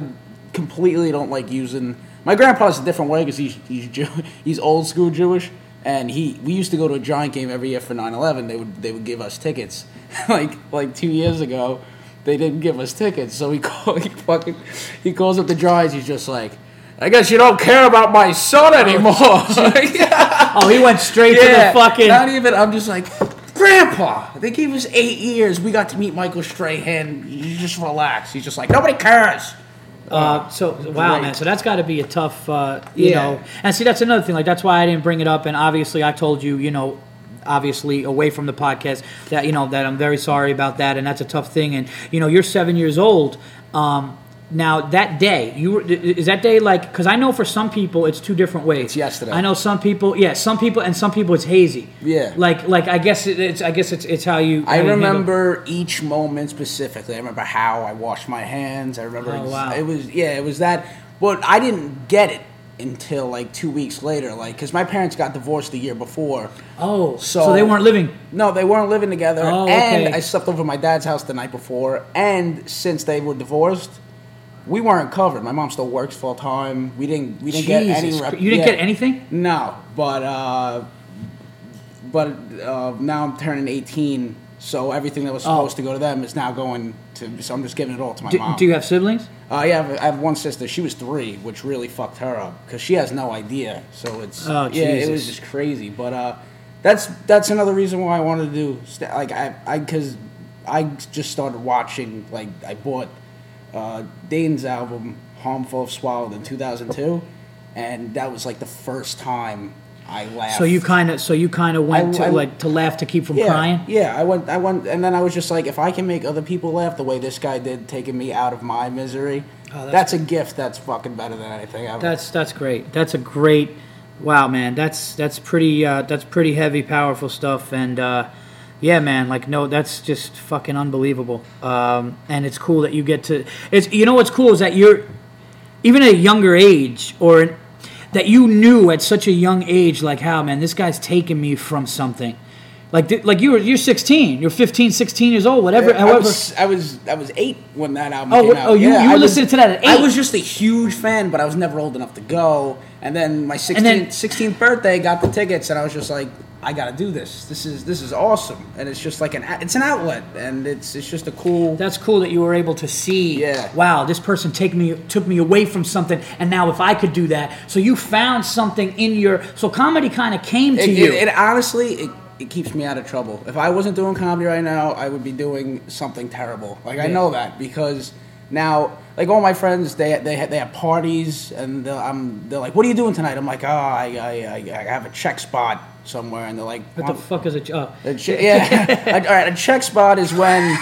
completely don't like using. My grandpa's a different way because he's he's Jew, he's old school Jewish, and he we used to go to a Giant game every year for 9/11. They would they would give us tickets. like like two years ago, they didn't give us tickets, so he call, he fucking he calls up the Giants. He's just like. I guess you don't care about my son oh, anymore. Oh, he went straight yeah, to the fucking. not even. I'm just like, Grandpa. They gave us eight years. We got to meet Michael Strahan. You just relax. He's just like nobody cares. Uh, so wow, Right. man. So that's got to be a tough, uh, you Yeah. know. And see, that's another thing. Like that's why I didn't bring it up. And obviously, I told you, you know, obviously away from the podcast that you know that I'm very sorry about that, and that's a tough thing. And you know, you're seven years old. Um, now that day, you were- is that day like? Because I know for some people it's two different ways. It's yesterday. I know some people, yeah, some people, and some people it's hazy. Yeah. Like, like I guess it, it's, I guess it's, it's how you. I how you handle- remember each moment specifically. I remember how I washed my hands. I remember Oh, wow. it was yeah, it was that. But I didn't get it until like two weeks later, like because my parents got divorced the year before. Oh, so, So- they weren't living. No, they weren't living together, Oh, and okay. I slept over my dad's house the night before. And since they were divorced, we weren't covered. My mom still works full time. We didn't. We didn't get any. Rep- You didn't yeah. get anything. No, but uh, but uh, now I'm turning 18, so everything that was Oh. supposed to go to them is now going to. So I'm just giving it all to my Do, mom. do you have siblings? Uh, yeah, I have, I have one sister. She was three, which really fucked her up because she has no idea. So it's Oh, yeah, it was just crazy. But uh, that's that's another reason why I wanted to do like I I because I just started watching like I bought uh, Dane's album "Harmful If Swallowed" in 2002, and that was like the first time I laughed. So you kind of, so you kind of went I- to I- like to laugh to keep from yeah, crying. Yeah, I went, I went, and then I was just like, if I can make other people laugh the way this guy did, taking me out of my misery, Oh, that's- that's, a gift. That's fucking better than anything ever. That's that's great. That's a great. Wow, man. That's that's pretty. Uh, that's pretty heavy, powerful stuff. And uh, yeah, man. Like no, that's just fucking unbelievable. Um, and it's cool that you get to. It's you know what's cool is that you're even at a younger age or an, that you knew at such a young age like how man this guy's taking me from something. Like, th- like you were, you're 16, you're 15, 16 years old, whatever. I however, was, I was, I was eight when that album Oh, came out. oh, you- Yeah, you I were listening to that at I was just a huge fan, but I was never old enough to go. And then my 16th, then- 16th birthday, got the tickets, and I was just like, I gotta do this. This is this is awesome, and it's just like an it's an outlet, and it's it's just a cool. That's cool that you were able to see. Yeah. Wow, this person take me took me away from something, and now if I could do that, so you found something in your. So comedy kind of came to It, you. it, it honestly, it, it keeps me out of trouble. If I wasn't doing comedy right now, I would be doing something terrible. Like I know that because now, like all my friends, they they ha- they have parties, and they're, I'm they're like, "What are you doing tonight?" I'm like, "Oh, I, I, I have a check spot somewhere," and they're like, what the fuck is a oh. A che- yeah, A- all right. A check spot is when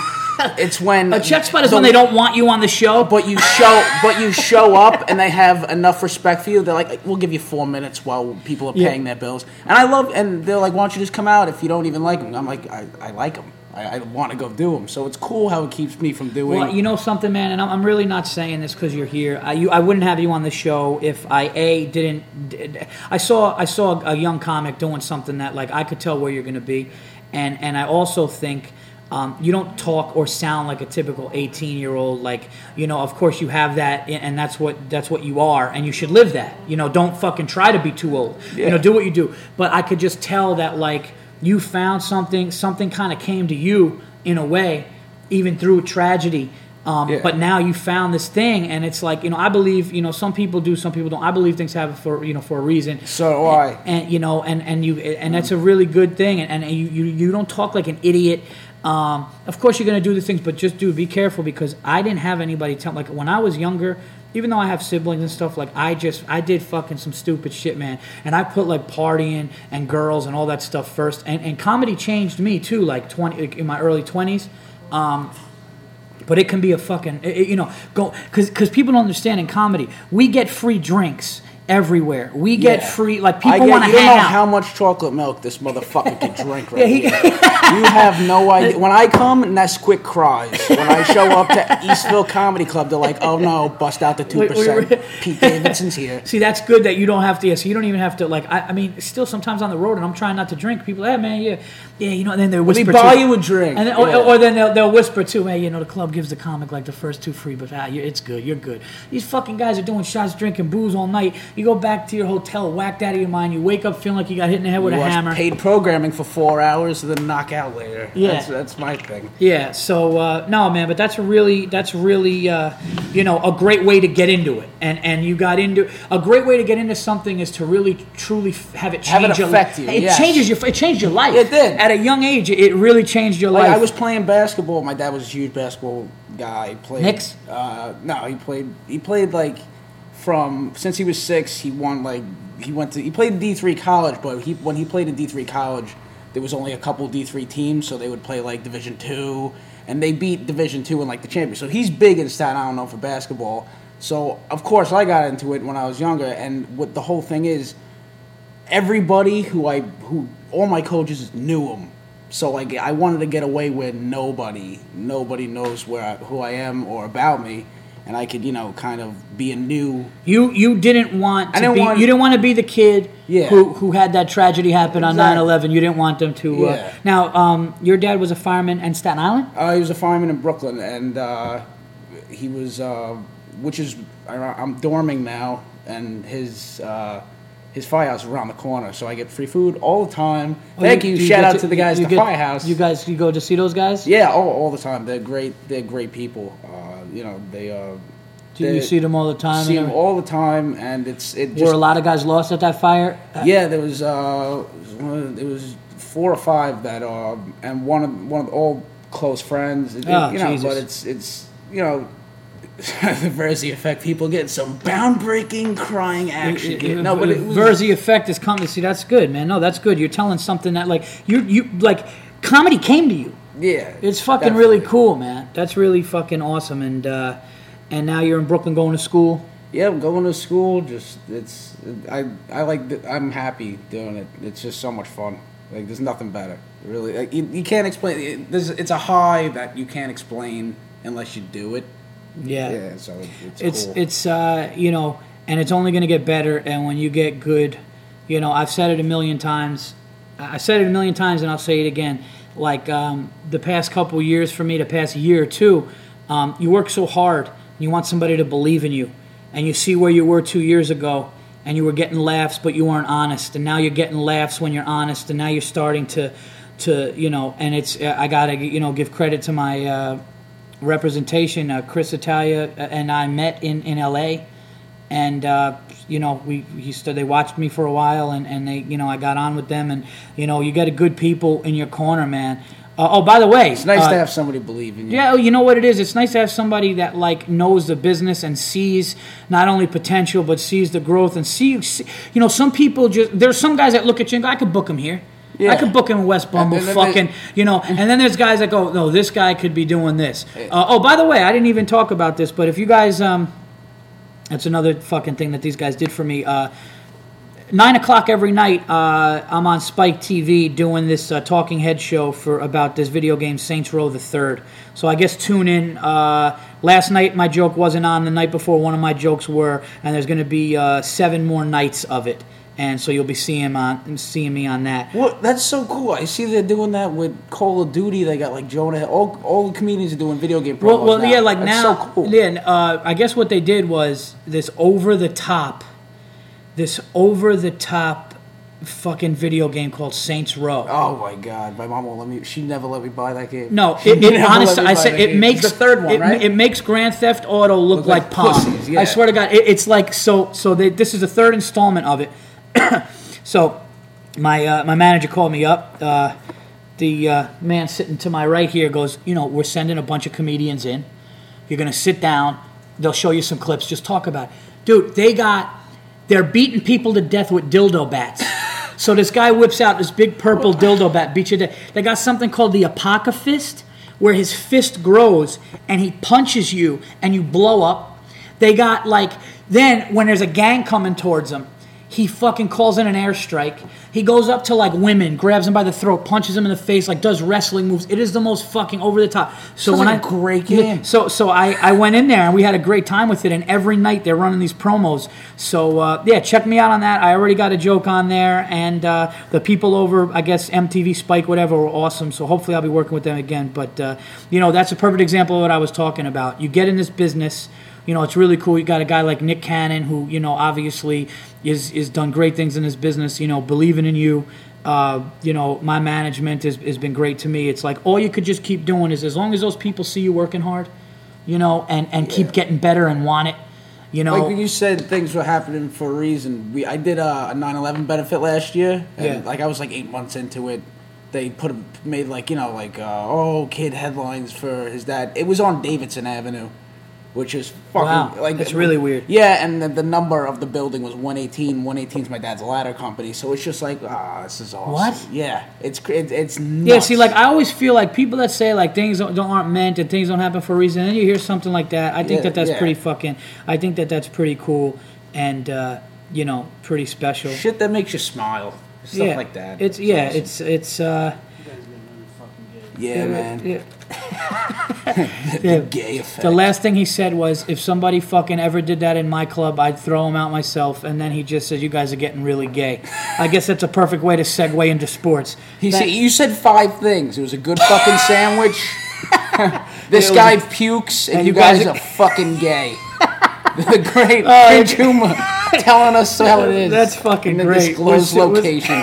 it's when A check spot is when they don't want you on the show. But you show, but you show up, and they have enough respect for you. They're like, "We'll give you four minutes while people are Yeah. paying their bills." And I love, and they're like, "Why don't you just come out if you don't even like them?" I'm like, "I, I like them. I, I want to go do them." So it's cool how it keeps me from doing. Well, you know something, man, and I'm, I'm really not saying this because you're here. I, you, I wouldn't have you on the show if I a didn't. Did, I saw I saw a young comic doing something that like I could tell where you're going to be, and and I also think. Um, you don't talk or sound like a typical 18 year old like you know of course you have that and that's what that's what you are and you should live that you know don't fucking try to be too old you know do what you do but i could just tell that like you found something something kind of came to you in a way even through a tragedy um, Yeah. but now you found this thing and it's like you know i believe you know some people do some people don't i believe things happen for you know for a reason So do I. and you know and and you and that's a really good thing and, and you, you you don't talk like an idiot um, of course you're going to do the things but just do be careful because i didn't have anybody tell like when i was younger even though i have siblings and stuff like i just i did fucking some stupid shit man. And i put like partying and girls and all that stuff first. And, and comedy changed me too like 20 like, in my early 20s um, but it can be a fucking it- you know go because because people don't understand in comedy we get free drinks everywhere we get Yeah. free like people want to You don't hang know out how much chocolate milk this motherfucker can drink right Yeah, he- here. You have no idea. When I come, Nesquik cries. When I show up to Eastville Comedy Club, they're like, "Oh no, bust out the two percent." Pete Davidson's here. See, that's good that you don't have to. Yeah, so you don't even have to. Like, I, I mean, still sometimes on the road, and I'm trying not to drink. People, hey man, yeah, yeah, you know. And then they whisper. buy too. you a drink. and then, or, Yeah. or then they'll, they'll whisper too. Hey, you know, the club gives the comic like the first two free, but ah, it's good. You're good. These fucking guys are doing shots, drinking booze all night. You go back to your hotel, whacked out of your mind. You wake up feeling like you got hit in the head with You a hammer. paid programming for four hours and then knock out later. Yeah. That's, that's my thing. Yeah. So uh, no, man, but that's really that's really uh, you know a great way to get into it, and and you got into a great way to get into something is to really truly have it Have change it your affect you, It yes. changes your it changed your life. It did. at a young age. It really changed your Like life. I was playing basketball. My dad was a huge basketball guy. He played Knicks? Uh, no, he played. He played like from since he was six. He won like he went to he played D three college, but he when he played in D three college, there was only a couple D three teams, so they would play like Division two, and they beat Division two in like the champion. So he's big in Staten Island for basketball. So of course I got into it when I was younger, and what the whole thing is, everybody who I who all my coaches knew him. So like I wanted to get away where nobody, nobody knows where I, who I am or about me, and I could you know kind of be a new You you didn't want to I didn't be want- you didn't want to be the kid Yeah. who who had that tragedy happen on Exactly. 9/11. You didn't want them to. Uh, Yeah. now, um, your dad was a fireman in Staten Island. Uh, he was a fireman in Brooklyn, and uh, he was, uh, which is, I'm dorming now, and his uh, his firehouse around the corner, so I get free food all the time. Thank Oh, you. Shout out to, the guys you at the get- firehouse. You guys, you go to see those guys. yeah, all, all the time. They're great. They're great people. You know, they. Uh, Do you see them all the time? see them all the time, and it's it Were just a lot of guys lost at that fire? yeah, there was uh, it was four or five that uh, and one of one of all close friends. It- Oh, you know, Jesus. but it's it's you know. the Virzi effect, people get some groundbreaking crying action. No, but it Virzi effect is coming. See, that's good, man. No, that's good. You're telling something that like you you like comedy came to you. Yeah, It's fucking really cool, man. That's really fucking awesome. And uh, and now you're in Brooklyn going to school. Yeah, I'm going to school. Just it's I I like I'm happy doing it. It's just so much fun. Like there's nothing better. Really, like, you, you can't explain. It, there's, it's a high that you can't explain unless you do it. Yeah. Yeah, so it, it's it's cool. it's uh, you know, and it's only going to get better. And when you get good, you know, I've said it a million times. I said it a million times, and I'll say it again. Like um, the past couple years for me, the past year or two, um, you work so hard. You want somebody to believe in you, and you see where you were two years ago, and you were getting laughs, but you weren't honest. And now you're getting laughs when you're honest, and now you're starting to, to you know. And it's I gotta you know give credit to my. Uh, representation. Uh, Chris Italia uh, and I met in, in L.A. and uh, you know we he stood, they watched me for a while and, and they you know I got on with them and you know you get a good people in your corner, man. Uh, oh, by the way, It's nice uh, to have somebody believe in you. yeah, you know what it is. It's nice to have somebody that like knows the business and sees not only potential but sees the growth and see. see you know, some people just there's some guys that look at you and go, "I could book him here." I could book him in West Bumble, And then there's- fucking, you know. And then there's guys that go, no, this guy could be doing this. Uh, oh, by the way, I didn't even talk about this, but if you guys, um, that's another fucking thing that these guys did for me. Uh, nine o'clock every night, uh, I'm on Spike TV doing this uh, talking head show for about this video game Saints Row the Third. So I guess tune in. Uh, last night my joke wasn't on. The night before one of my jokes were, and there's going to be uh, seven more nights of it. And so you'll be seeing on seeing me on that. Well, that's so cool. I see they're doing that with Call of Duty. They got like Jonah. All, all the comedians are doing video game promos Well, well, now. yeah, like That's now, So cool. yeah. Uh, I guess what they did was this over the top, this over the top, fucking video game called Saints Row. Oh my god, my mom won't let me. She never let me buy that game. No, it, it honestly, I that it game. makes It's the third one, it, right? It makes Grand Theft Auto look, Look like, like pussies, yeah. I swear to God, it, it's like so. So they, this is the third installment of it. so my uh, my manager called me up. Uh, the uh, man sitting to my right here goes, you know, we're sending a bunch of comedians in. You're gonna sit down. They'll show you some clips. Just talk about, it. dude. They got, they're beating people to death with dildo bats. so this guy whips out this big purple dildo bat, beat you to death. They got something called the Apoca fist, where his fist grows and he punches you and you blow up. They got like then when there's a gang coming towards him, he fucking calls in an airstrike. He goes up to like women, grabs them by the throat, punches them in the face, like does wrestling moves. It is the most fucking over the top. So Sounds when like I great game. so so I, I went in there and we had a great time with it. And every night they're running these promos. So uh, yeah, check me out on that. I already got a joke on there, and uh, the people over I guess MTV Spike whatever were awesome. So hopefully I'll be working with them again. But uh, you know that's a perfect example of what I was talking about. You get in this business You know, it's really cool. You got a guy like Nick Cannon, who you know obviously is is done great things in his business. You know, believing in you. Uh, you know, my management has, has been great to me. It's like all you could just keep doing is as long as those people see you working hard, you know, and, and keep getting better and want it, you know. Like when you said things were happening for a reason. We I did a, a 9/11 benefit last year, and Yeah. like I was like eight months into it. They put a, made like you know like uh, oh kid headlines for his dad. It was on Davidson Avenue, which is fucking Wow, like it's really weird. Yeah, and the, the number of the building was 118. 118 is my dad's ladder company, so it's just like ah, this is awesome. What? Yeah, it's it, it's nuts. Yeah, see, like I always feel like people that say like things don't, don't aren't meant and things don't happen for a reason, and then you hear something like that. I think Yeah, that that's yeah. pretty fucking. I think that that's pretty cool and uh, you know pretty special. shit that makes you smile, stuff yeah, like that. It's yeah, awesome. it's it's. Uh, You guys get really fucking gay. Yeah, man. yeah. The Yeah. gay effect. The last thing he said was, "If somebody fucking ever did that in my club, I'd throw him out myself." And then he just said, "You guys are getting really gay." I guess that's a perfect way to segue into sports. He That- said you said five things. It was a good fucking sandwich. this guy pukes, and, and you you guys, guys are- fucking gay. the great Oh, Prince telling us how it is. That's fucking in great. disclosed Was- was- location.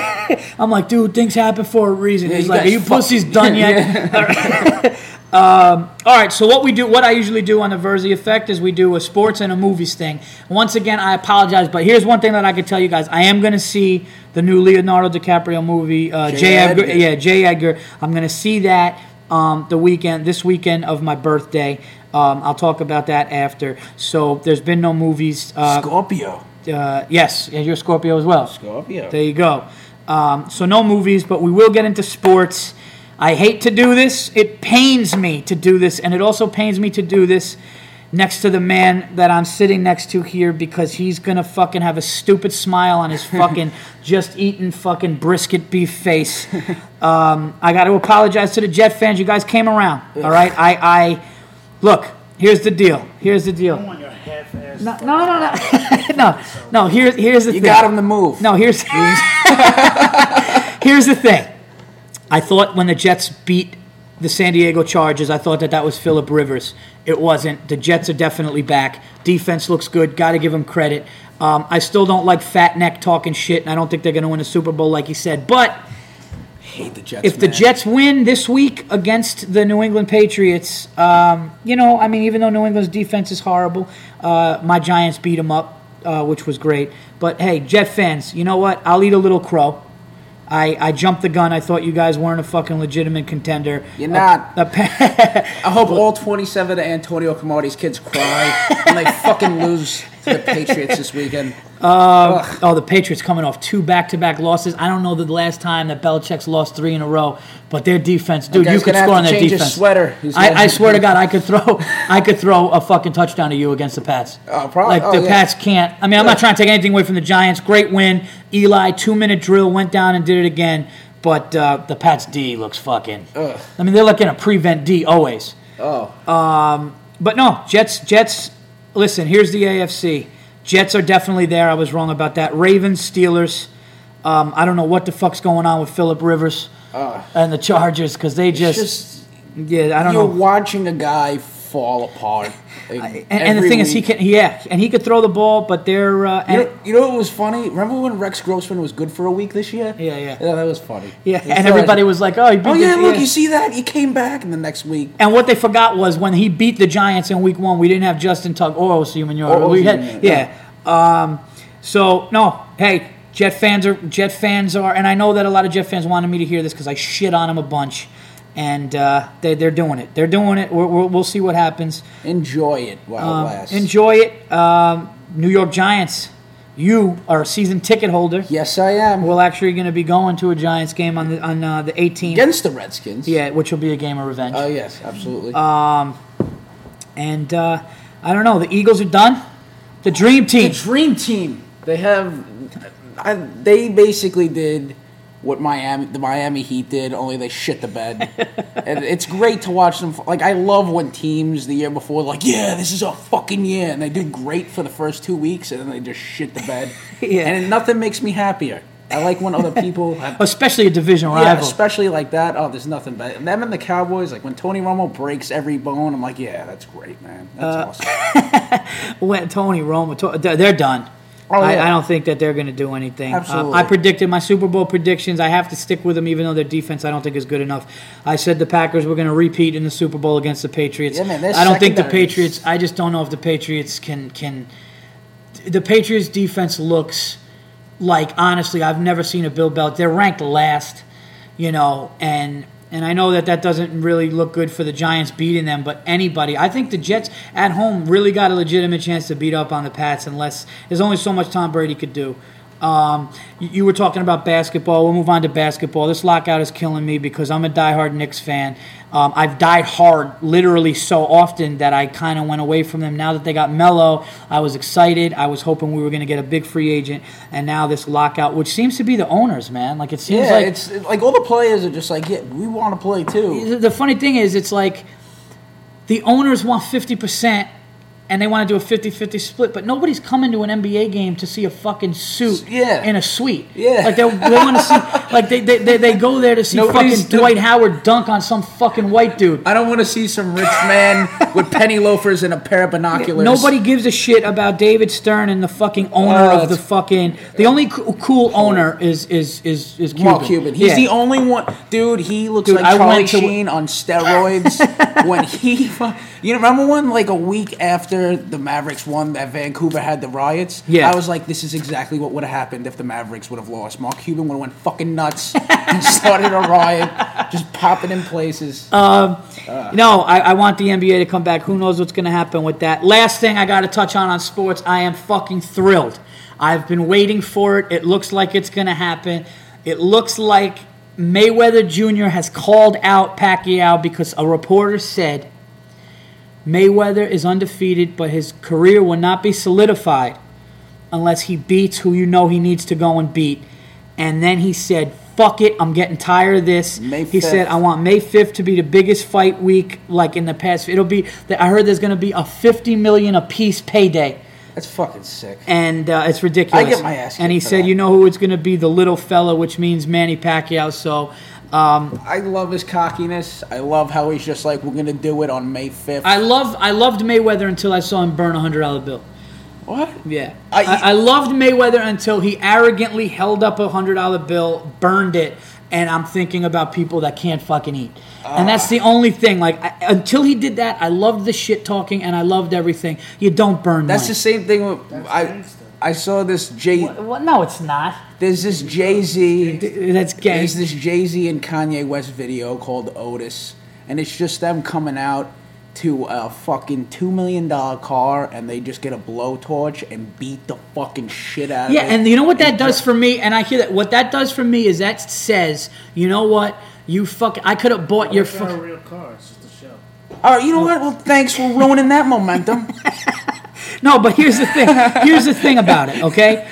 I'm like, dude, things happen for a reason. Yeah, He's like, are you fuck- pussies done yet? um, all right, so what we do, what I usually do on the Virzi Effect is we do a sports and a movies thing. Once again, I apologize, but here's one thing that I can tell you guys: I am going to see the new Leonardo DiCaprio movie, uh, J. J. Edgar. Edgar. Yeah, J. Edgar. I'm going to see that um, the weekend, this weekend of my birthday. Um, I'll talk about that after. So there's been no movies. Uh, Scorpio. uh, yes, and you're Scorpio as well. Scorpio. There you go. Um, so no movies, but we will get into sports. I hate to do this. It pains me to do this, and it also pains me to do this next to the man that I'm sitting next to here because he's gonna fucking have a stupid smile on his fucking just eaten fucking brisket beef face. Um, I got to apologize to the Jet fans. You guys came around. All right. I, I look. Here's the deal. Here's the deal. want your half-ass. No, no, no, no, no, no. Here's here's the thing. You thing. got him to move. No, here's here's the thing. I thought when the Jets beat the San Diego Chargers, I thought that that was Philip Rivers. It wasn't. The Jets are definitely back. Defense looks good. Got to give him credit. Um, I still don't like Fat Neck talking shit, and I don't think they're going to win a Super Bowl like he said. But hate the Jets. if the man. Jets win this week against the New England Patriots, um, you know, I mean, even though New England's defense is horrible, uh, my Giants beat them up, uh, which was great. But hey, Jet fans, you know what? I'll eat a little crow. I, I jumped the gun. I thought you guys weren't a fucking legitimate contender. You're not. A- a- I hope all 27 of Antonio Cromartie's kids cry and they fucking lose the Patriots this weekend. Ugh. oh, the Patriots coming off two back-to-back losses. I don't know the last time that Belichick's lost three in a row, but their defense, dude, you could score on their defense. sweater. I, I swear to God, I could throw, I could throw a fucking touchdown to you against the Pats. Oh, probably- Like oh, the yeah. Pats can't. I mean, I'm not trying to take anything away from the Giants. Great win. Eli two-minute drill went down and did it again. But uh, the Pats D looks fucking. Ugh. I mean, they're looking a prevent D always. Oh, Um, But no, Jets. Jets. Listen, here's the AFC. Jets are definitely there. I was wrong about that. Ravens, Steelers. Um, I don't know what the fuck's going on with Philip Rivers and the Chargers because they just, just yeah. I don't know. you're know. watching a guy fall apart. And, and the thing is, he week. can yeah, and he could throw the ball, but they're uh, You know, you know what was funny? Remember when Rex Grossman was good for a week this year? Yeah, yeah. Yeah, that was funny. yeah, He and everybody was like, oh, he beat Oh the- yeah, look, you see that? He came back, in the next week, And what they forgot was when he beat the Giants in Week One, we didn't have Justin Tuck or Osi Manure. We had, Umenyiora, yeah. Um, so no, hey, Jet fans are Jet fans are, and I know that a lot of Jet fans wanted me to hear this because I shit on them a bunch, and uh, they, they're doing it. They're doing it. We're, we'll see what happens. enjoy it while Um, it lasts. enjoy it, um, New York Giants. You are a season ticket holder. yes, I am. We're actually going to be going to a Giants game on the on uh, the 18th. Against the Redskins. Yeah, which will be a game of revenge. Oh yes, absolutely. Um, And uh, I don't know. The Eagles are done. The dream team. the dream team. They have. I, they basically did what Miami, the Miami Heat did, only they shit the bed. and it's great to watch them. Like I love when teams the year before, like, yeah, this is a fucking year, and they do great for the first two weeks, and then they just shit the bed. Yeah. And nothing makes me happier I like when other people have Especially a division Yeah, rival. especially like that. Oh, there's nothing better. And them and the Cowboys, like when Tony Romo breaks every bone, I'm like, yeah, that's great, man. That's Uh, awesome. when Tony Romo, they're they're done. Oh, I, yeah. I don't think that they're going to do anything. Uh, I predicted my Super Bowl predictions. I have to stick with them, even though their defense I don't think is good enough. I said the Packers were going to repeat in the Super Bowl against the Patriots. Yeah, man, I don't think the Patriots. I just don't know if the Patriots can can. The Patriots defense looks like honestly, I've never seen a Bill Belichick. They're ranked last, you know, and and I know that that doesn't really look good for the Giants beating them. But anybody, I think the Jets at home really got a legitimate chance to beat up on the Pats, unless there's only so much Tom Brady could do. Um, you, you were talking about basketball. We'll move on to basketball. This lockout is killing me because I'm a diehard Knicks fan. Um, I've died hard literally so often that I kind of went away from them. Now that they got Melo, I was excited. I was hoping we were going to get a big free agent, and now this lockout, which seems to be the owners, man. Like it seems yeah, like it's like all the players are just like, yeah, we want to play too. the funny thing is, it's like the owners want 50% and they want to do a 50-50 split, but nobody's coming to an NBA game to see a fucking suit Yeah. in a suite. Yeah. Like they, they want to see like they, they, they, they go there to see Nobody's fucking do- Dwight Howard dunk on some fucking white dude. I don't want to see some rich man with penny loafers and a pair of binoculars. Nobody gives a shit about David Stern and the fucking owner Oh, of the fucking. The only co- cool owner is is is is Cuban. Mark Cuban. He's Yeah. the only one, dude. He looks Dude, like I Charlie went to- Sheen on steroids. when he, you remember when like a week after the Mavericks won, that Vancouver had the riots. Yeah. I was like, this is exactly what would have happened if the Mavericks would have lost. Mark Cuban would have went fucking nuts and started a riot, just popping in places. Um, uh. No, I, I want the NBA to come back. Who knows what's going to happen with that? Last thing I got to touch on on sports. I am fucking thrilled. I've been waiting for it. It looks like it's going to happen. It looks like Mayweather Jr. has called out Pacquiao because a reporter said Mayweather is undefeated, but his career will not be solidified unless he beats who you know he needs to go and beat. And then he said, "Fuck it, I'm getting tired of this." May he said, "I want May 5th to be the biggest fight week like in the past. It'll be. I heard there's going to be a 50 million a piece payday." That's fucking sick. and uh, it's ridiculous. I get my ass And he said, that. "You know who it's going to be? The little fella, which means Manny Pacquiao." So, um, I love his cockiness. I love how he's just like, we're gonna do it on May fifth. I love, I loved Mayweather until I saw him burn a hundred dollar bill. what? Yeah, I- I, I loved Mayweather until he arrogantly held up a hundred dollar bill, burned it, and I'm thinking about people that can't fucking eat. and that's the only thing. Like I, until he did that, I loved the shit talking and I loved everything. You don't burn. That's money. the same thing. With, I gangster. I saw this Jay. Well, no, it's not. There's this Jay Z. That's gay. There's this Jay Z and Kanye West video called Otis, and it's just them coming out to a fucking two million dollar car, and they just get a blowtorch and beat the fucking shit out Yeah, of it. Yeah, and you know what that does for me, and I hear that. What that does for me is that says, you know what, you fuck. I could have bought your It's not a real car. It's just a show. All right, oh, you know what? Well, thanks for ruining that momentum. No, but here's the thing. Here's the thing about it. Okay,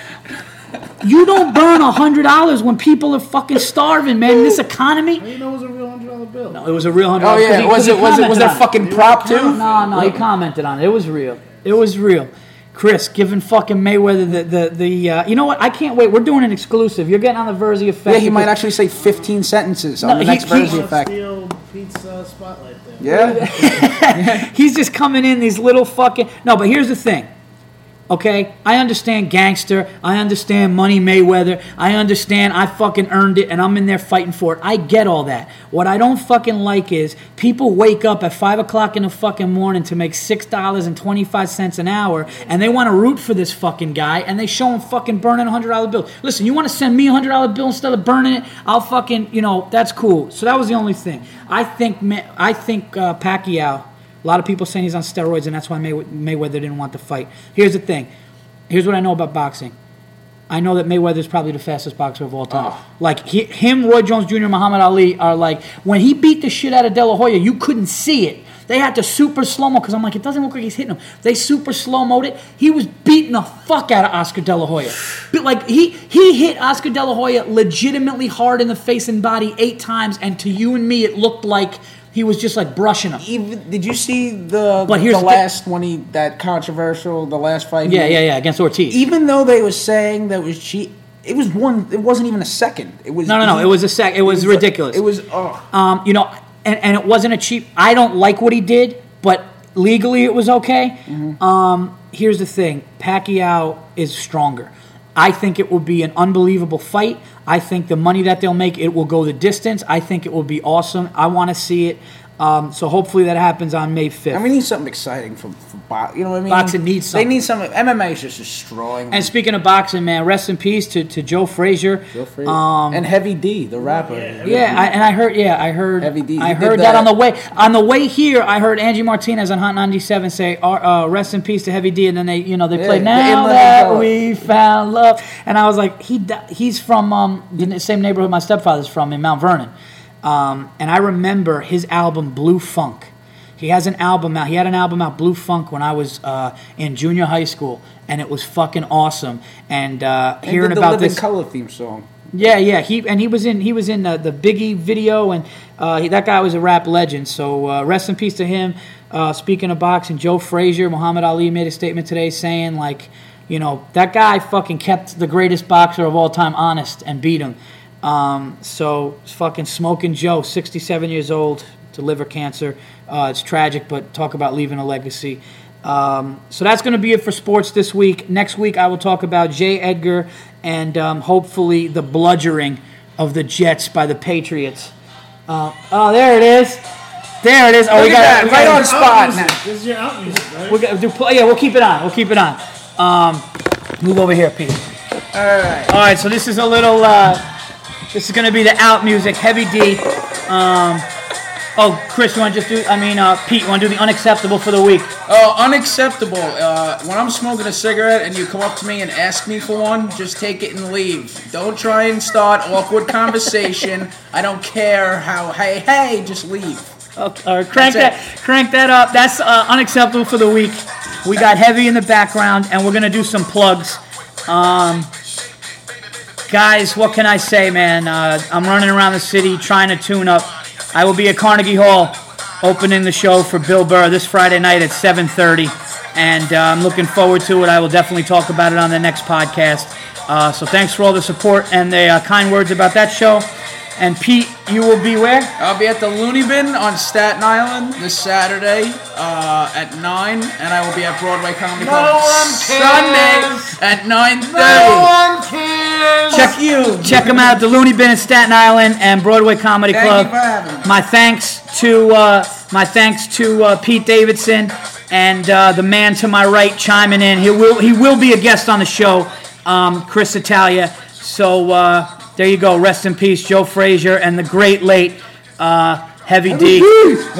you don't burn a hundred dollars when people are fucking starving, man. In this economy. How do you know it was a real hundred dollar bill? No, it was a real hundred. Oh yeah, was it was it was there fucking prop too? No, no, he commented on it. It was real. It was real. Chris giving fucking Mayweather the the the. Uh, you know what? I can't wait. We're doing an exclusive. You're getting on the Virzi effect. Yeah, he might actually say 15 sentences on No, the next he- version Wanna effect. steal Pete's uh, spotlight there. Yeah, He's just coming in these little fucking. No, but here's the thing. Okay, I understand gangster. I understand money Mayweather. I understand I fucking earned it and I'm in there fighting for it. I get all that. What I don't fucking like is people wake up at five o'clock in the fucking morning to make six dollars and twenty five cents an hour and they want to root for this fucking guy and they show him fucking burning a hundred dollar bill. Listen, you want to send me a hundred dollar bill instead of burning it? I'll fucking you know that's cool. So that was the only thing. I think I think uh, Pacquiao. A lot of people saying he's on steroids, and that's why May- Mayweather didn't want to fight. Here's the thing. Here's what I know about boxing. I know that Mayweather's probably the fastest boxer of all time. Oh. Like he, him, Roy Jones Jr., Muhammad Ali are like when he beat the shit out of De La Hoya, you couldn't see it. They had to super slow mo because I'm like, it doesn't look like he's hitting him. They super slow moed it. He was beating the fuck out of Oscar De La Hoya. But like he he hit Oscar De La Hoya legitimately hard in the face and body eight times, and to you and me, it looked like he was just like brushing him. even did you see the But here's the the- last when he that controversial the last fight? Yeah, yeah, yeah, against Ortiz. Even though they were saying that was cheap, it was one. It wasn't even a second. It was No, no, no. It was a sec. It was ridiculous. It was oh. Um, you know, and, and it wasn't a cheap. I don't like what he did, but legally it was okay. Mm-hmm. Um, here's the thing: Pacquiao is stronger. I think it will be an unbelievable fight. I think the money that they'll make, it will go the distance. I think it will be awesome. I want to see it. Um, so hopefully that happens on May 5th. And we need something exciting for, for bo- you know what I mean. Boxing needs something. They need something. MMA is just destroying. and speaking of boxing, man, rest in peace to, to Joe Frazier. Joe Frazier. Um, and Heavy D, the rapper. yeah. Yeah, I, and I heard. Yeah, I heard. Heavy D. I He heard that. that. on the way on the way here. I heard Angie Martinez on Hot 97 say, uh, uh, "Rest in peace to Heavy D," and then they, you know, they Yeah, played "Now that we found love," and I was like, "He he's from um, the same neighborhood my stepfather's from in Mount Vernon," um, and I remember his album Blue Funk. He has an album out. He had an album out, Blue Funk, when I was uh, in junior high school, and it was fucking awesome. And uh, And hearing did the about Living this, Color theme song. yeah, yeah. He and he was in he was in the, the Biggie video, and uh, he, that guy was a rap legend. So uh, rest in peace to him. Uh, speaking of boxing, Joe Frazier, Muhammad Ali made a statement today saying like, you know, that guy fucking kept the greatest boxer of all time honest and beat him. Um, so fucking smoking Joe, 67 years old, to liver cancer. Uh, it's tragic, but talk about leaving a legacy. Um, so that's going to be it for sports this week. Next week, I will talk about Jay Edgar and um, hopefully the bludgeoning of the Jets by the Patriots. Uh, oh, there it is. There it is. Oh, we got that, we right on spot. This is your out music, right? We got do. Yeah, we'll keep it on. We'll keep it on. Um, move over here, Pete. All right. All right, so this is a little. Uh, this is going to be the out music, heavy D. Um, oh, Chris, you want to just do? I mean, uh, Pete, you want to do the unacceptable for the week? Oh, unacceptable. Uh, when I'm smoking a cigarette and you come up to me and ask me for one, just take it and leave. Don't try and start awkward conversation. I don't care how. Hey, hey, just leave. Okay, all right, crank That's that, crank that up. That's uh, unacceptable for the week. We got heavy in the background, and we're gonna do some plugs. Um, guys, what can I say, man? Uh, I'm running around the city trying to tune up. I will be at Carnegie Hall opening the show for Bill Burr this Friday night at 7:30, and uh, I'm looking forward to it. I will definitely talk about it on the next podcast. Uh, so thanks for all the support and the uh, kind words about that show. And Pete, you will be where? I'll be at the Looney Bin on Staten Island this Saturday uh, at 9, and I will be at Broadway Comedy No Club Sunday at 9.30. No one cares. Check you. Check them out at the Looney Bin in Staten Island and Broadway Comedy Thank Club. you for having me. My thanks to uh, my thanks to uh, Pete Davidson and uh, the man to my right chiming in. He will he will be a guest on the show, um, Chris Italia. So uh, there you go. Rest in peace, Joe Frazier and the great late uh, Heavy D.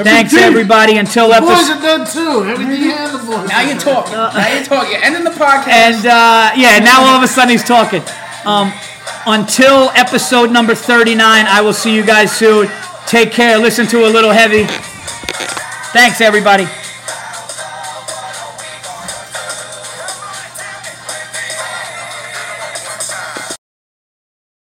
Thanks D. everybody. Until The boys episode. are done too. Everything and the boys. Now you're talking. now you're talking. You're ending the podcast. And uh, yeah, now all of a sudden he's talking. Um, until episode number 39, I will see you guys soon. Take care. Listen to a little heavy. Thanks, everybody.